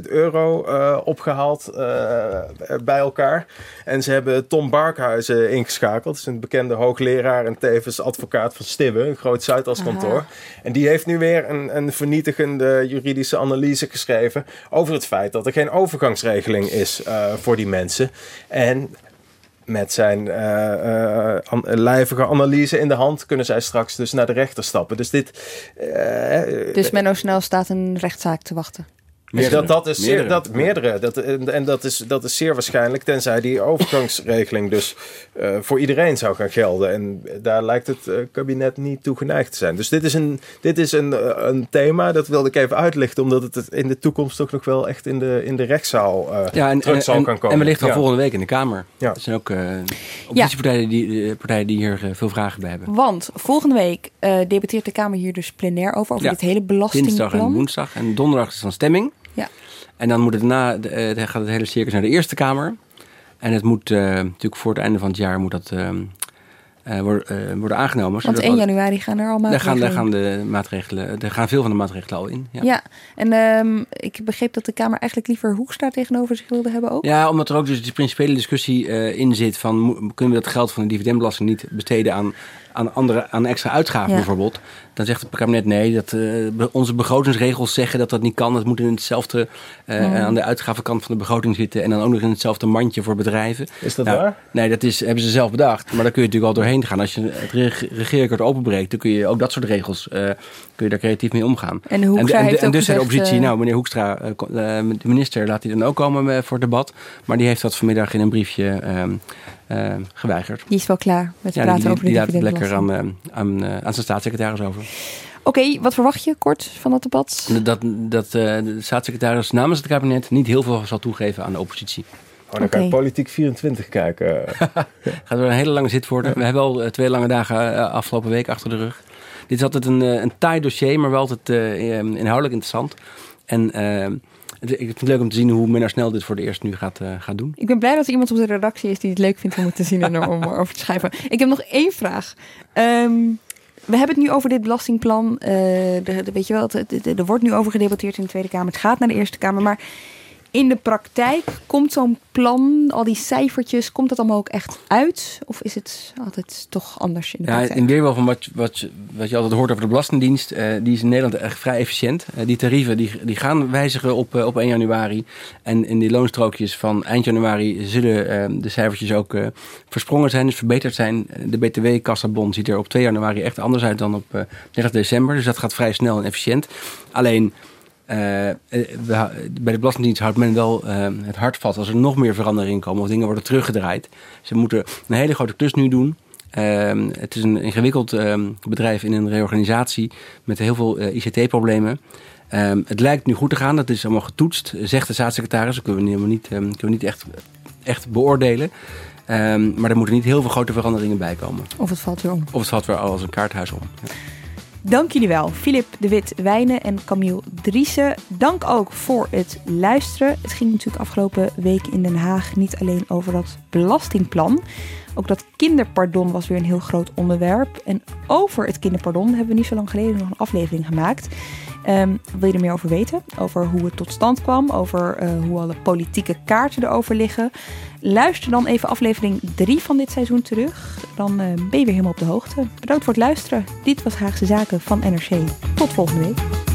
euro uh, opgehaald uh, bij elkaar. En ze hebben Tom Barkhuizen ingeschakeld, dat is een bekende hoogleraar en tevens advocaat van Stibbe, een groot Zuidas kantoor. En die heeft nu weer een, een vernietigende juridische analyse geschreven over het feit dat er geen overgangsregeling is voor die mensen. En met zijn uh, lijvige analyse in de hand kunnen zij straks dus naar de rechter stappen. Dus dit. Uh, dus Menno Snel staat een rechtszaak te wachten. Meerdere. Dat, dat is meerdere. Zeer, dat, meerdere. Dat, en dat is, dat is zeer waarschijnlijk, tenzij die overgangsregeling dus uh, voor iedereen zou gaan gelden. En daar lijkt het uh, kabinet niet toe geneigd te zijn. Dus dit is, een, dit is een, uh, een thema, dat wilde ik even uitlichten, omdat het in de toekomst toch nog wel echt in de, in de rechtszaal ja, en, terug zal en, gaan komen. En wellicht al ja. volgende week in de Kamer. Ja. Er zijn ook oppositiepartijen ja. die, partijen die hier veel vragen bij hebben. Want volgende week debatteert de Kamer hier dus plenair over, over ja. dit hele belastingplan. Dinsdag en woensdag. En donderdag is dan stemming. En dan moet het na, uh, gaat het hele circus naar de Eerste Kamer. En het moet uh, natuurlijk voor het einde van het jaar moet dat uh, worden, worden aangenomen. Want 1 januari gaan er al maatregelen daar gaan, daar gaan de maatregelen, er gaan veel van de maatregelen al in. Ja, ja. en um, ik begreep dat de Kamer eigenlijk liever Hoekstra tegenover zich wilde hebben ook. Ja, omdat er ook dus die principiële discussie in zit van kunnen we dat geld van de dividendbelasting niet besteden aan aan, andere, aan extra uitgaven ja. bijvoorbeeld. Dan zegt het kabinet nee, dat, uh, onze begrotingsregels zeggen dat dat niet kan. Dat moet in hetzelfde, uh, ja. aan de uitgavenkant van de begroting zitten. En dan ook nog in hetzelfde mandje voor bedrijven. Is dat nou, waar? Nee, dat is, hebben ze zelf bedacht. Maar daar kun je natuurlijk al doorheen gaan. Als je het regeerakkoord openbreekt, dan kun je ook dat soort regels, uh, kun je daar creatief mee omgaan. En, Hoekstra en, en, heeft en ook dus gezegd, de oppositie, nou meneer Hoekstra, de minister, laat hij dan ook komen voor debat. Maar die heeft dat vanmiddag in een briefje uh, geweigerd. Die is wel klaar met ja, praten die, over de die laat het lekker aan, uh, aan, uh, aan zijn staatssecretaris over. Oké, okay, wat verwacht je kort van dat debat? Dat, dat de staatssecretaris namens het kabinet niet heel veel zal toegeven aan de oppositie. Oh, dan okay. ga ik politiek 24 kijken. Gaat er een hele lange zit worden. We hebben al twee lange dagen afgelopen week achter de rug. Dit is altijd een, een taai dossier, maar wel altijd inhoudelijk interessant. En ik vind het leuk om te zien hoe Menno Snel dit voor de eerst nu gaat, uh, gaat doen. Ik ben blij dat er iemand op de redactie is die het leuk vindt om het te zien en om over te schrijven. Ik heb nog één vraag. Um, we hebben het nu over dit belastingplan. De, de, weet je wel, er wordt nu over gedebatteerd in de Tweede Kamer. Het gaat naar de Eerste Kamer. Maar in de praktijk komt zo'n plan, al die cijfertjes, komt dat allemaal ook echt uit? Of is het altijd toch anders in de ja, praktijk? in weerwil van wat, wat, wat je altijd hoort over de Belastingdienst, uh, die is in Nederland echt vrij efficiënt. Uh, die tarieven die, die gaan wijzigen op, uh, op 1 januari. En in die loonstrookjes van eind januari zullen de cijfertjes ook versprongen zijn, dus verbeterd zijn. De BTW-kassabon ziet er op 2 januari echt anders uit dan op 30 december. Dus dat gaat vrij snel en efficiënt. Alleen uh, bij de Belastingdienst houdt men wel uh, het hart vast als er nog meer veranderingen komen of dingen worden teruggedraaid. Ze moeten een hele grote klus nu doen. Uh, het is een ingewikkeld bedrijf in een reorganisatie met heel veel ICT-problemen. Ehm, het lijkt nu goed te gaan, dat is allemaal getoetst, zegt de staatssecretaris. Dat kunnen we helemaal niet, kunnen we niet echt, echt beoordelen. Maar er moeten niet heel veel grote veranderingen bij komen. Of het valt weer om. Of het valt weer als een kaarthuis om. Ja. Dank jullie wel, Filip de Wit Wijnen en Camille Driessen. Dank ook voor het luisteren. Het ging natuurlijk afgelopen week in Den Haag niet alleen over dat belastingplan. Ook dat kinderpardon was weer een heel groot onderwerp. En over het kinderpardon hebben we niet zo lang geleden nog een aflevering gemaakt. Um, wil je er meer over weten? Over hoe het tot stand kwam, over uh, hoe alle politieke kaarten erover liggen. Luister dan even aflevering 3 van dit seizoen terug. Dan uh, ben je weer helemaal op de hoogte. Bedankt voor het luisteren. Dit was Haagse Zaken van NRC. Tot volgende week.